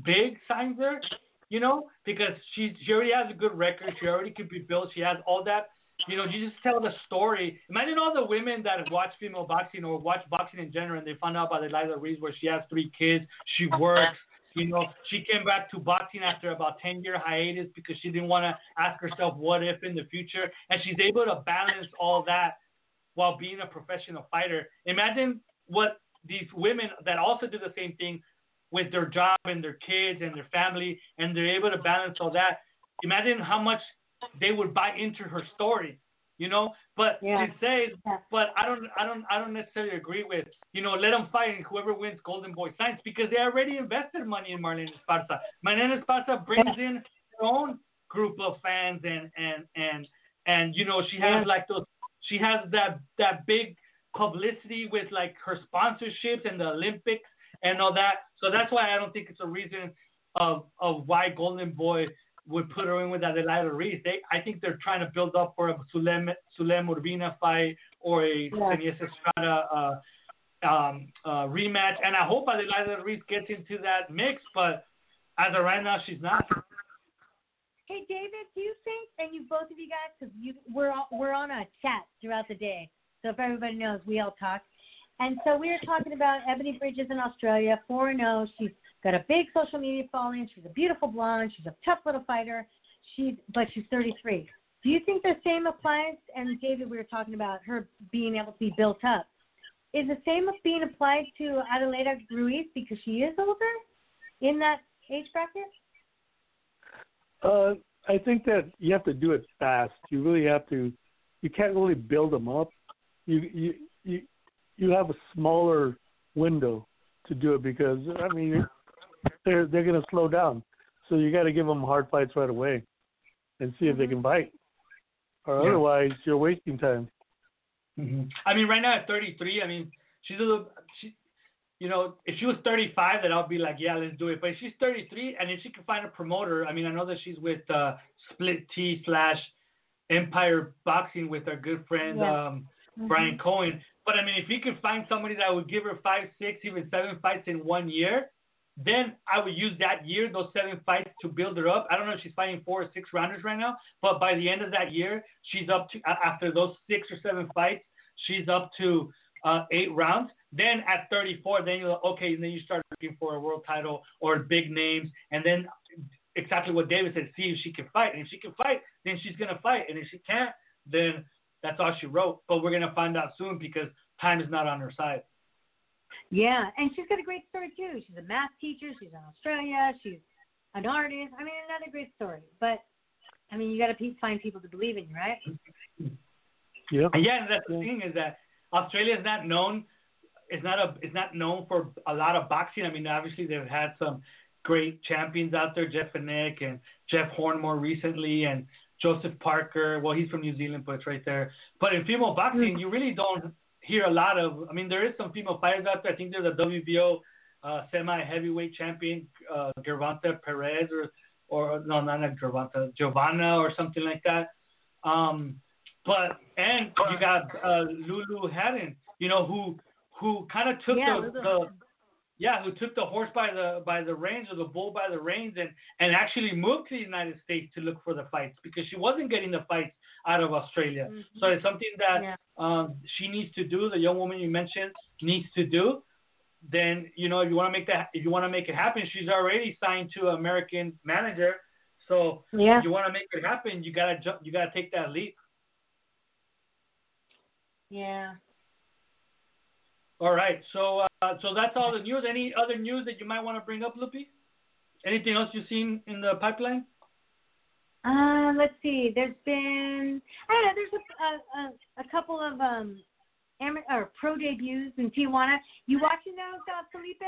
big signs her, you know, because she she already has a good record. She already could be built. She has all that. You know, you just tell the story. Imagine all the women that watch female boxing or watch boxing in general, and they find out about Adelaida Ruiz, where she has three kids, she works. You know, she came back to boxing after about 10 year hiatus because she didn't want to ask herself what if in the future, and she's able to balance all that while being a professional fighter. Imagine what these women that also do the same thing with their job and their kids and their family, and they're able to balance all that. Imagine how much they would buy into her story, you know. But Yeah. it says, Yeah. but I don't, I don't, I don't necessarily agree with, you know, let them fight and whoever wins Golden Boy signs because they already invested money in Marlene Esparza. Marlene Esparza brings in her own group of fans and and and and you know she has like those, she has that that big publicity with like her sponsorships and the Olympics and all that. So that's why I don't think it's a reason of of why Golden Boy would put her in with Adelaida Ruiz. They, I think they're trying to build up for a Sulem Sulem Urbina fight or a Yeah. Estrada uh, um, uh, rematch. And I hope Adelaida Ruiz gets into that mix, but as of right now, she's not. Hey David, do you think, and you both of you guys, because we're all, we're on a chat throughout the day, so if everybody knows, we all talk. And so we were talking about Ebony Bridges in Australia, 4 0. She's got a big social media following. She's a beautiful blonde. She's a tough little fighter. She's but she's 33. Do you think the same applies? And David, we were talking about her being able to be built up. is the same being applied to Adelaida Ruiz because she is older in that age bracket? Uh, I think that you have to do it fast. You really have to. You can't really build them up. You you you you have a smaller window to do it because I mean they're they're going to slow down. So you got to give them hard fights right away, and see if they can bite. Or Yeah. otherwise, you're wasting time. hmm I mean, right now at 33, I mean, she's a little, she, you know, if she was 35, then I'll be like, yeah, let's do it. But if she's 33, and if she can find a promoter, I mean, I know that she's with uh, Split T slash Empire Boxing with our good friend Yeah. um, Brian Cohen. But I mean, if he could find somebody that would give her five, six, even seven fights in one year, then I would use that year, those seven fights, to build her up. I don't know if she's fighting four or six rounders right now, but by the end of that year, she's up to after those six or seven fights, she's up to uh, eight rounds. Then at 34, then you're like, okay, and then you start looking for a world title or big names, and then exactly what David said, see if she can fight. And if she can fight, then she's gonna fight, and if she can't, then that's all she wrote. But we're gonna find out soon because time is not on her side. Yeah, and she's got a great story too. She's a math teacher. She's in Australia. She's an artist. I mean, another great story. But I mean, you got to pe- find people to believe in you, right? Yep. And yeah, that's the thing is that Australia is not known. It's not a. It's not known for a lot of boxing. I mean, obviously they've had some great champions out there, Jeff Fenech and Jeff Horn more recently, and Joseph Parker. Well, he's from New Zealand, but it's right there. But in female boxing, you really don't hear a lot of. I mean, there is some female fighters out there. I think there's a WBO uh, semi heavyweight champion, uh, Gervonta Perez, or or no, not Gervonta, Giovanna, or something like that. Um, but and you got uh, Lulu Hawton, you know, who who kind of took Yeah, the, the. Yeah, who took the horse by the by the reins or the bull by the reins and and actually moved to the United States to look for the fights because she wasn't getting the fights out of Australia. Mhm. So it's something that Yeah. um, she needs to do. The young woman you mentioned needs to do. Then you know if you want to make that if you want to make it happen, she's already signed to an American manager. So Yeah. if you want to make it happen, you gotta jump. You gotta take that leap. Yeah. All right. So uh, so that's all the news. Any other news that you might want to bring up, Lupi? Anything else you've seen in the pipeline? Uh, let's see. There's been I don't know. There's a a, a, couple of um ama- or pro debuts in Tijuana. You watching those, uh, Felipe?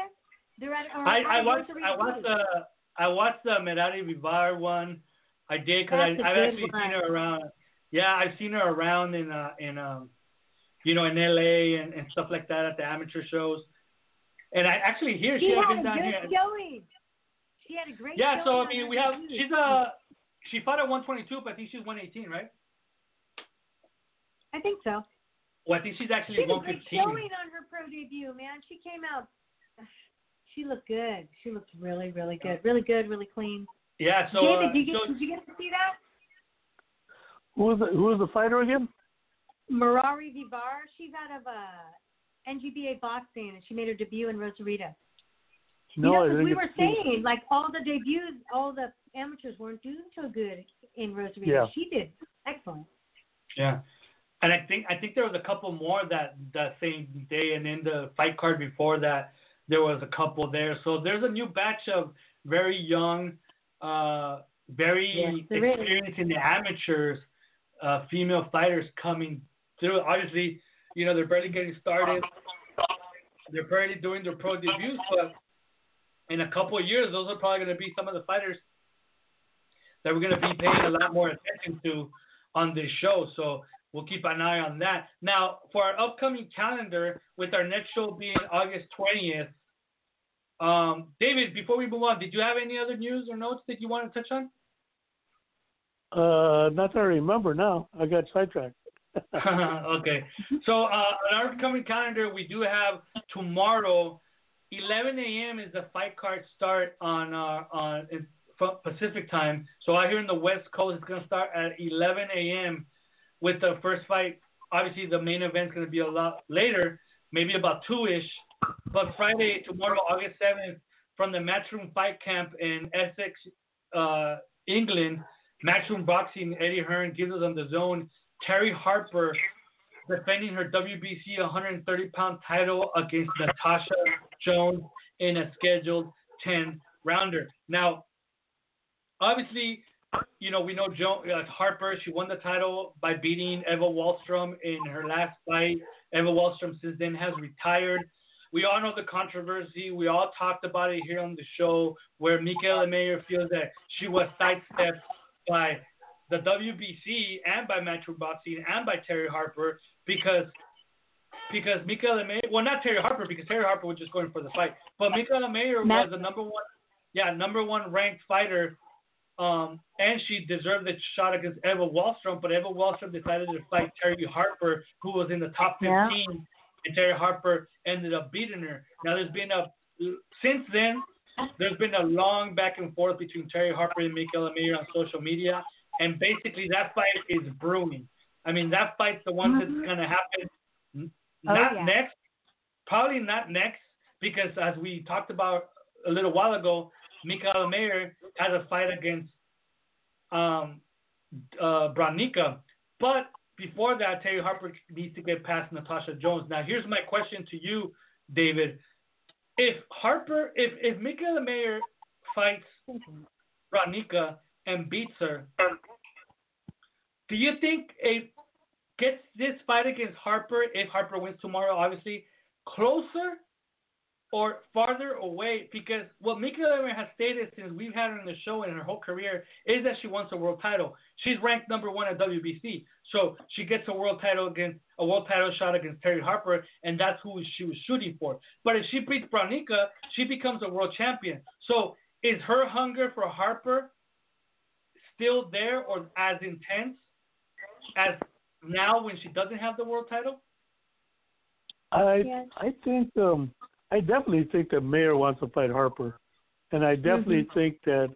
They're at. Or I, I watched I watched the I watched the Merari Vivar one. I did because I've actually one. seen her around. Yeah, I've seen her around in uh in um you know in LA and, and stuff like that at the amateur shows. And I actually hear She she has had been a down good here. showing. She had a great. Yeah, so I mean we have debut. she's a she fought at 122, but I think she's 118, right? I think so. Well, I think she's actually She had a great showing on her pro debut, man. She came out. She looked good. She looked really, really good. Really good, really clean. Yeah, so David, uh, did you, get, so did you get to see that? Who was the, who was the fighter again? Marari Vivar. She's out of uh, NGBA boxing, and she made her debut in Rosarito. No, you know, I 'cause we were to it. saying like all the debuts, all the amateurs weren't doing so good in Rosarito. Yeah. She did excellent. Yeah, and I think I think there was a couple more that that same day, and in the fight card before that, there was a couple there. So there's a new batch of very young, uh, very Yes, there is. experienced in the amateurs, uh, female fighters coming through. Obviously, you know they're barely getting started. They're barely doing their pro debuts, but in a couple of years, those are probably going to be some of the fighters that we're going to be paying a lot more attention to on this show. So we'll keep an eye on that. Now, for our upcoming calendar, with our next show being August 20th, um, David, before we move on, did you have any other news or notes that you want to touch on? Uh, not that I remember now. I got sidetracked. okay. So uh, on our upcoming calendar, we do have tomorrow, 11 a.m. is the fight card start on uh, on Pacific time. So out here in the West Coast, it's gonna start at 11 a.m. with the first fight. Obviously, the main event's gonna be a lot later, maybe about two ish. But Friday, tomorrow, August 7th, from the Matchroom Fight Camp in Essex, uh, England, Matchroom Boxing, Eddie Hearn gives us on DAZN Terri Harper defending her WBC 130 pound title against Natasha Jonas in a scheduled 10 rounder. Now, obviously, you know, we know jo- uh, Harper, she won the title by beating Eva Wahlström in her last fight. Eva Wahlström since then has retired. We all know the controversy. We all talked about it here on the show where Mikaela Mayer feels that she was sidestepped by the WBC and by Matchroom Boxing and by Terri Harper because because Mikaela Mayer, well, not Terri Harper because Terri Harper was just going for the fight, but Mikaela Mayer was the number one, yeah, number one ranked fighter, um, and she deserved the shot against Eva Wahlström, but Eva Wahlström decided to fight Terri Harper, who was in the top 15, Yeah. and Terri Harper ended up beating her. Now there's been a since then, there's been a long back and forth between Terri Harper and Mikaela Mayer on social media, and basically that fight is brewing. I mean, that fight's the one that's going to happen Oh, not yeah. next, probably not next, because as we talked about a little while ago, Mikaela Mayer has a fight against um, uh, Brodnicka. But before that, Terri Harper needs to get past Natasha Jonas. Now, here's my question to you, David. If Harper, if if Mikaela Mayer fights Brodnicka and beats her, do you think it gets this fight against Harper, if Harper wins tomorrow, obviously, closer or farther away? Because what Mikaela Mayer has stated since we've had her on the show in her whole career is that she wants a world title. She's ranked number one at WBC, so she gets a world title against a world title shot against Terri Harper, and that's who she was shooting for. But if she beats Brodnicka, she becomes a world champion. So is her hunger for Harper still there or as intense as now when she doesn't have the world title? I Yes. I think um I definitely think that Mayer wants to fight Harper, and I definitely Mm-hmm. think that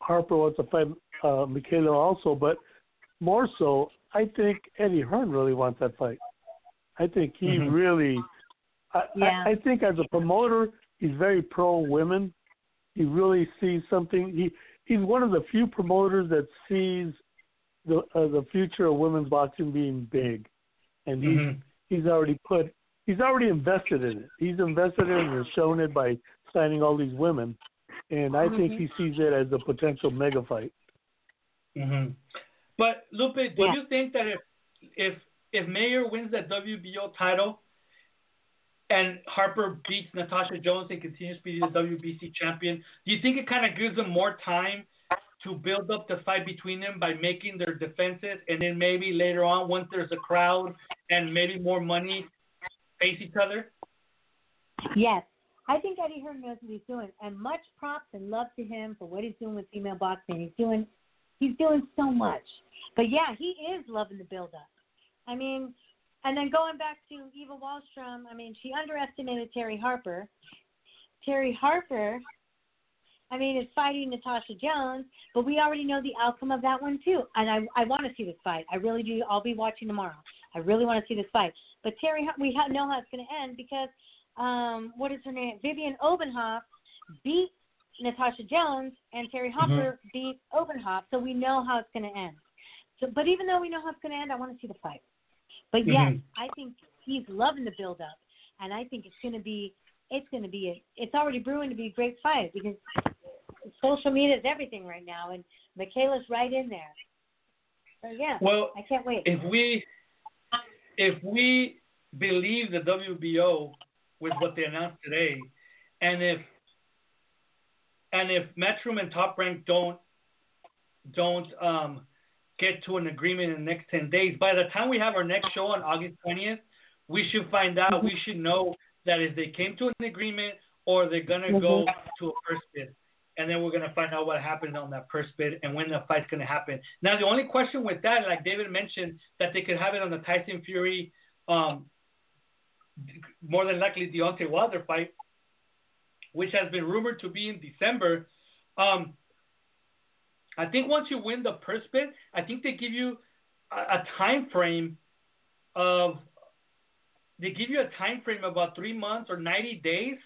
Harper wants to fight uh, Mikaela also. But more so, I think Eddie Hearn really wants that fight. I think he Mhm. really. I, Yeah. I, I think as a promoter, he's very pro women. He really sees something. He he's one of the few promoters that sees the uh, the future of women's boxing being big, and he's Mhm. he's already put he's already invested in it. He's invested in it and shown it by signing all these women, and I think he sees it as a potential mega fight. hmm But Lupi, do Yeah. you think that if if if Mayer wins that WBO title and Harper beats Natasha Jonas and continues to be the WBC champion, do you think it kind of gives them more time to build up the fight between them by making their defenses, and then maybe later on, once there's a crowd and maybe more money, face each other? Yes. I think Eddie Hearn knows what he's doing, and much props and love to him for what he's doing with female boxing. He's doing, he's doing so much. But yeah, he is loving the build-up. I mean, and then going back to Eva Wahlström, I mean, she underestimated Terri Harper. Terri Harper, I mean, is fighting Natasha Jonas, but we already know the outcome of that one too. And I, I want to see this fight. I really do. I'll be watching tomorrow. I really want to see this fight. But Terri, we ha- know how it's going to end because um, what is her name? Vivian Obenauf beat Natasha Jonas, and Terri Harper beat Obenauf. So we know how it's going to end. So, but even though we know how it's going to end, I want to see the fight. But yes, Mhm. I think he's loving the build up, and I think it's going to be, it's going to be, a, it's already brewing to be a great fight because social media is everything right now, and Mikaela's right in there. So yeah, Well, I can't wait. if we if we believe the WBO with what they announced today, and if and if Matchroom and Top Rank don't don't um, get to an agreement in the next ten days, by the time we have our next show on August twentieth, we should find out. We should know that if they came to an agreement or they're gonna go to a first bid. And then we're gonna find out what happens on that first bid and when the fight's gonna happen. Now the only question with that, like David mentioned, that they could have it on the Tyson Fury, um, more than likely Deontay Wilder fight, which has been rumored to be in December. Um, I think once you win the purse bid, I think they give you a, a time frame of they give you a time frame of about three months or 90 days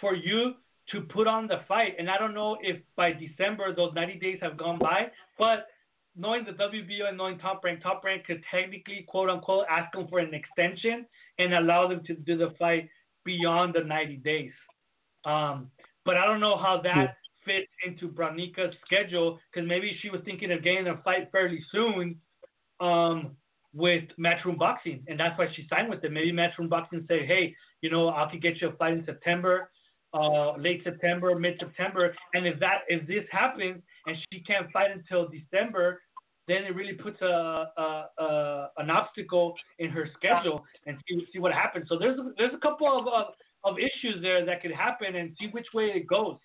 for you to put on the fight. And I don't know if by December those 90 days have gone by, but knowing the WBO and knowing Top Rank, Top Rank could technically, quote unquote, ask them for an extension and allow them to do the fight beyond the 90 days. Um, but I don't know how that. Fits into Brodnicka's schedule because maybe she was thinking of getting a fight fairly soon um, with Matchroom Boxing, and that's why she signed with them. Maybe Matchroom Boxing say, hey, you know, I could get you a fight in September, uh, late September, mid September, and if that if this happens and she can't fight until December, then it really puts a, a, a an obstacle in her schedule and see see what happens. So there's a, there's a couple of, of of issues there that could happen and see which way it goes.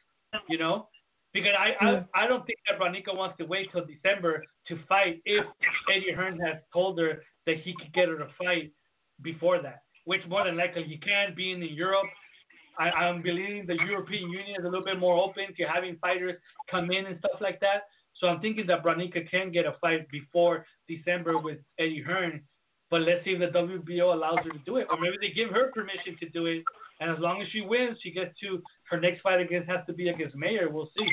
You know, because I I, I don't think that Brodnicka wants to wait till December to fight if Eddie Hearn has told her that he could get her to fight before that, which more than likely he can. Being in Europe, I, I'm believing the European Union is a little bit more open to having fighters come in and stuff like that. So I'm thinking that Brodnicka can get a fight before December with Eddie Hearn. But let's see if the WBO allows her to do it, or maybe they give her permission to do it. And as long as she wins, she gets to her next fight against has to be against Mayer. We'll see.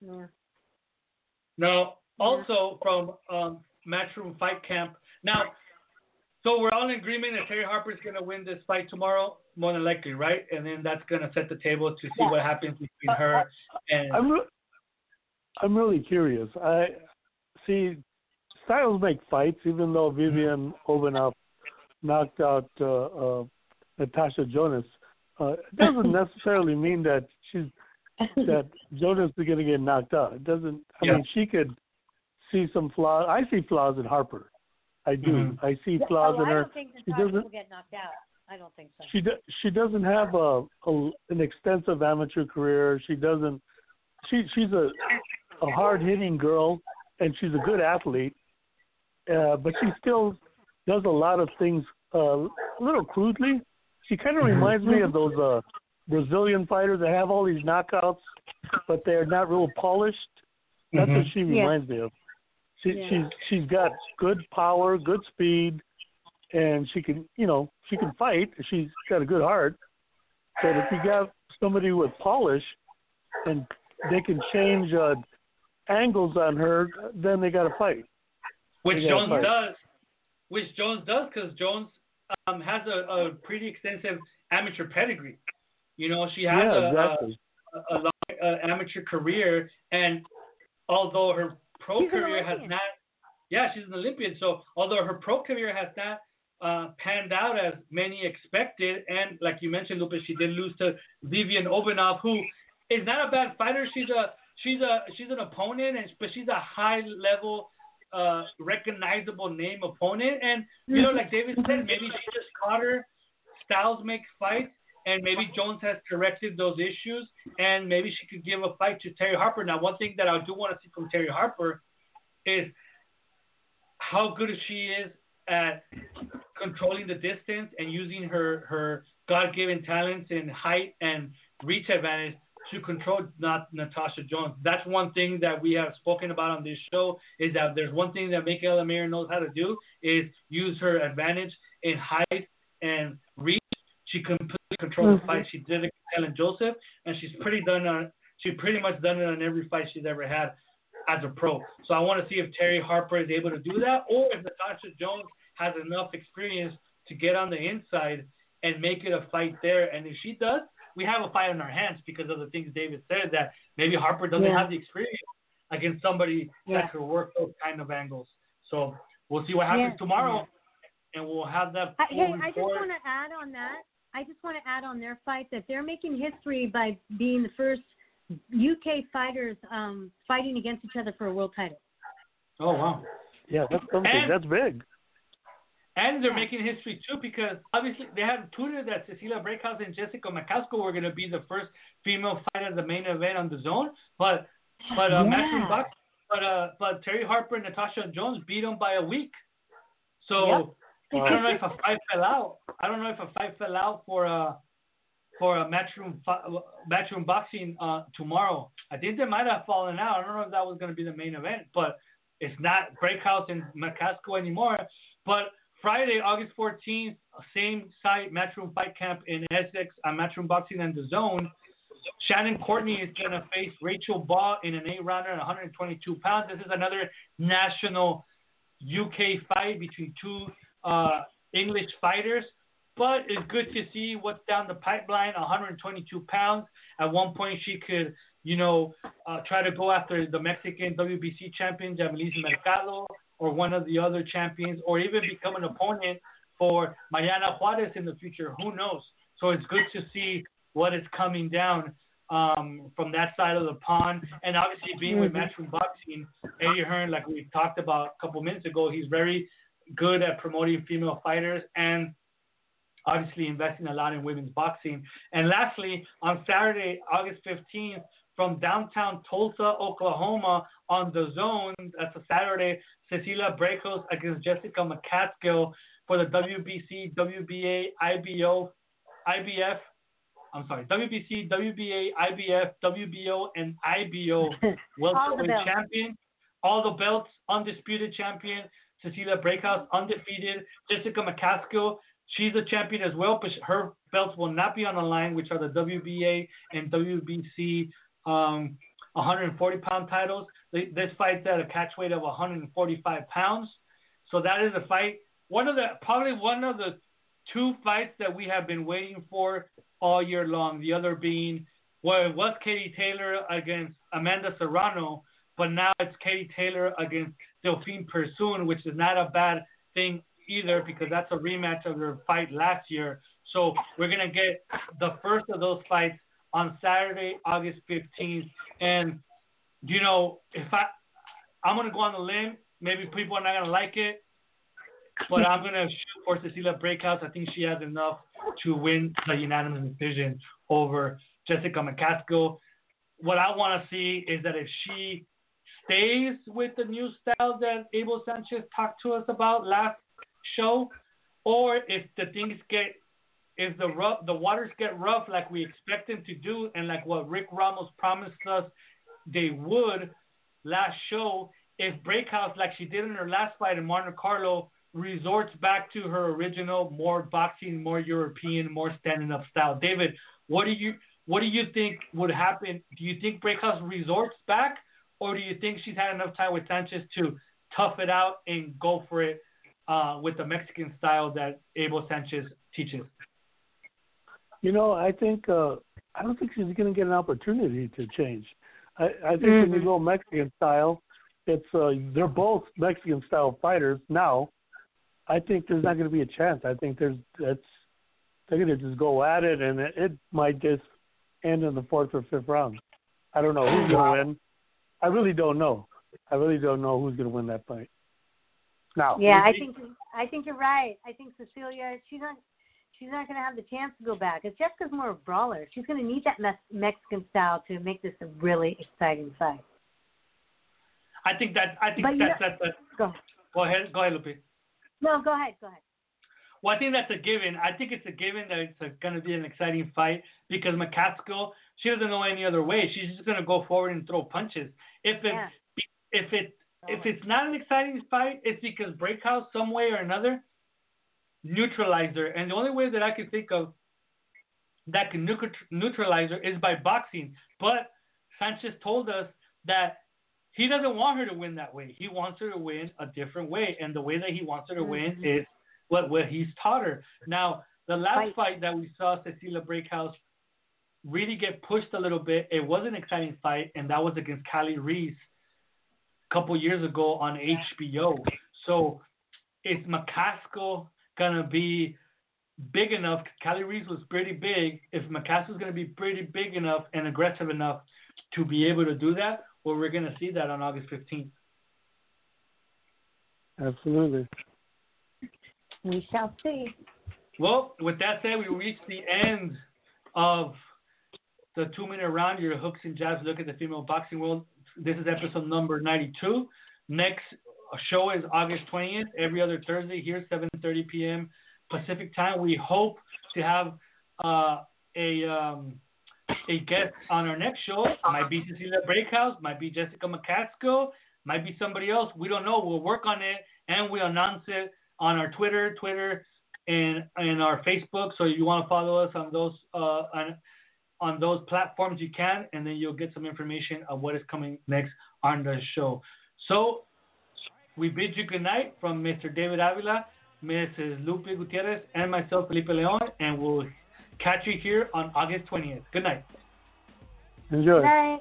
Yeah. Now, also from um, Matchroom Fight Camp. Now, so we're all in agreement that Terri Harper is going to win this fight tomorrow, more than likely, right? And then that's going to set the table to see yeah. what happens between her and. I'm, re- I'm really curious. I see styles make fights, even though Vivian Obenauf knocked out uh, uh, Natasha Jonas. Uh, it doesn't necessarily mean that she's that Jonas is going to get knocked out. It doesn't. I yeah. mean, she could see some flaws. I see flaws in Harper. I do. Mm-hmm. I see flaws oh, in her. I don't think she doesn't will get knocked out. I don't think so. She do, she doesn't have a, a an extensive amateur career. She doesn't. She she's a a hard hitting girl, and she's a good athlete. Uh, but she still does a lot of things uh, a little crudely. She kind of mm-hmm. reminds me of those uh, Brazilian fighters that have all these knockouts, but they're not real polished. That's mm-hmm. what she reminds yeah. me of. She, yeah. She's she's got good power, good speed, and she can you know she can fight. She's got a good heart. But if you got somebody with polish, and they can change uh, angles on her, then they got to fight. Which Jonas fight. does. Which Jonas does because Jonas um, has a, a pretty extensive amateur pedigree. You know, she has yeah, a, exactly. a, a, long uh, amateur career, and although her pro she's career has not, yeah, she's an Olympian. So although her pro career has not uh, panned out as many expected, and like you mentioned, Lupus, she did lose to Vivian Obenauf, who is not a bad fighter. She's a she's a she's an opponent, and but she's a high level. Uh, recognizable name opponent, and you know, like David said, maybe she just caught her. Styles make fights, and maybe Jonas has corrected those issues, and maybe she could give a fight to Terri Harper. Now, one thing that I do want to see from Terri Harper is how good she is at controlling the distance and using her her God-given talents in height and reach advantage to control not Natasha Jonas. That's one thing that we have spoken about on this show is that there's one thing that Mikaela Mayer knows how to do is use her advantage in height and reach. She completely controls mm-hmm. the fight. She did it with Helen Joseph, and she's pretty done on. She pretty much done it on every fight she's ever had as a pro. So I want to see if Terri Harper is able to do that, or if Natasha Jonas has enough experience to get on the inside and make it a fight there. And if she does, we have a fight in our hands because of the things David said that maybe Harper doesn't yeah. have the experience against somebody yeah. that could work those kind of angles. So we'll see what happens yeah. tomorrow, and we'll have that. hey, I just want to add on that. I just want to add on their fight that they're making history by being the first UK fighters um, fighting against each other for a world title. Oh wow! Yeah, that's something. And, that's big. And they're making history too because obviously they had tweeted that Cecilia Brækhus and Jessica McCaskill were going to be the first female fight at the main event on DAZN, but but uh, yeah. Bucks, but uh, but Terri Harper and Natasha Jonas beat them by a week. So yep. I don't know if a fight fell out. I don't know if a fight fell out for a for a matchroom matchroom boxing uh, tomorrow. I think they might have fallen out. I don't know if that was going to be the main event, but it's not Brækhus and McCaskill anymore. But Friday, August 14th, same site, Matchroom Fight Camp in Essex, on Matchroom Boxing and DAZN. Shannon Courtney is going to face Rachel Ball in an eight rounder at 122 pounds. This is another national UK fight between two uh, English fighters. But it's good to see what's down the pipeline. 122 pounds. At one point, she could, you know, uh, try to go after the Mexican WBC champion, Yamileth Mercado, or one of the other champions, or even become an opponent for Mariana Juarez in the future. Who knows? So it's good to see what is coming down um, from that side of the pond. And obviously, being with Matchroom Boxing, Eddie Hearn, like we talked about a couple minutes ago, he's very good at promoting female fighters and obviously investing a lot in women's boxing. And lastly, on Saturday, August 15th, from downtown Tulsa, Oklahoma, on DAZN, that's a Saturday, Cecilia Brækhus against Jessica McCaskill for the WBC, WBA, IBO, IBF, I'm sorry, WBC, WBA, IBF, WBO, and IBO welterweight champion. All the belts, undisputed champion. Cecilia Brækhus, undefeated. Jessica McCaskill, she's a champion as well, but her belts will not be on the line, which are the WBA and WBC um, 140 pound titles. This fight's at a catch weight of 145 pounds. So that is a fight. One of the probably one of the two fights that we have been waiting for all year long. The other being well, it was Katie Taylor against Amanda Serrano, but now it's Katie Taylor against Delphine Persoon, which is not a bad thing either because that's a rematch of their fight last year. So we're gonna get the first of those fights on Saturday, August 15th. And you know, if I I'm gonna go on the limb, maybe people are not gonna like it, but I'm gonna shoot for Cecilia Brækhus. I think she has enough to win the unanimous decision over Jessica McCaskill. What I want to see is that if she stays with the new style that Abel Sanchez talked to us about last show, or if the things get if the rough the waters get rough like we expect them to do and like what Rick Ramos promised us they would last show, if Brækhus like she did in her last fight in Monte Carlo resorts back to her original, more boxing, more European, more standing up style. David, what do you what do you think would happen? Do you think Brækhus resorts back, or do you think she's had enough time with Sanchez to tough it out and go for it uh, with the Mexican style that Abel Sanchez teaches? You know, I think uh, I don't think she's going to get an opportunity to change. I, I think mm-hmm. when you go Mexican style, it's uh, they're both Mexican style fighters now, I think there's not going to be a chance. I think there's that's they're going to just go at it, and it, it might just end in the fourth or fifth round. I don't know who's going to win. I really don't know. I really don't know who's going to win that fight. Now, yeah, I think I think you're right. I think Cecilia, she's not she's not going to have the chance to go back. Because Jessica's more of a brawler. She's going to need that Mexican style to make this a really exciting fight. I think that I think that's that, that, go. go ahead, go ahead, Lupi. No, go ahead. Go ahead. Well, I think that's a given. I think it's a given that it's going to be an exciting fight because McCaskill, she doesn't know any other way. She's just going to go forward and throw punches. If it, yeah. if it, if it's not an exciting fight, it's because Brækhus, some way or another, neutralized her. And the only way that I can think of that can neutralize her is by boxing. But Sanchez told us that he doesn't want her to win that way. He wants her to win a different way, and the way that he wants her to win mm-hmm. is what what he's taught her. Now, the last Fight. fight that we saw Cecilia Brækhus really get pushed a little bit. It was an exciting fight, and that was against Kali Reis a couple years ago on HBO. So, is McCaskill gonna be big enough? Kali Reis was pretty big. If McCaskill's gonna be pretty big enough and aggressive enough to be able to do that, well, we're going to see that on August 15th. Absolutely. We shall see. Well, with that said, we reached the end of the two minute round, your hooks and jabs look at the female boxing world. This is episode number 92. Next show is August 20th, every other Thursday here, 7.30 p.m. Pacific time. We hope to have uh, a um, a guest on our next show. Might be Cecilia Brækhus, might be Jessica McCaskill, might be somebody else. We don't know. We'll work on it and we'll announce it on our Twitter, Twitter, and and our Facebook. So you want to follow us on those uh, on on those platforms you can, and then you'll get some information of what is coming next on the show. So we bid you good night from Mr. David Avila, Mrs. Lupi Gutierrez, and myself, Felipe Leon, and we'll catch you here on August 20th. Good night. Enjoy. Good Night.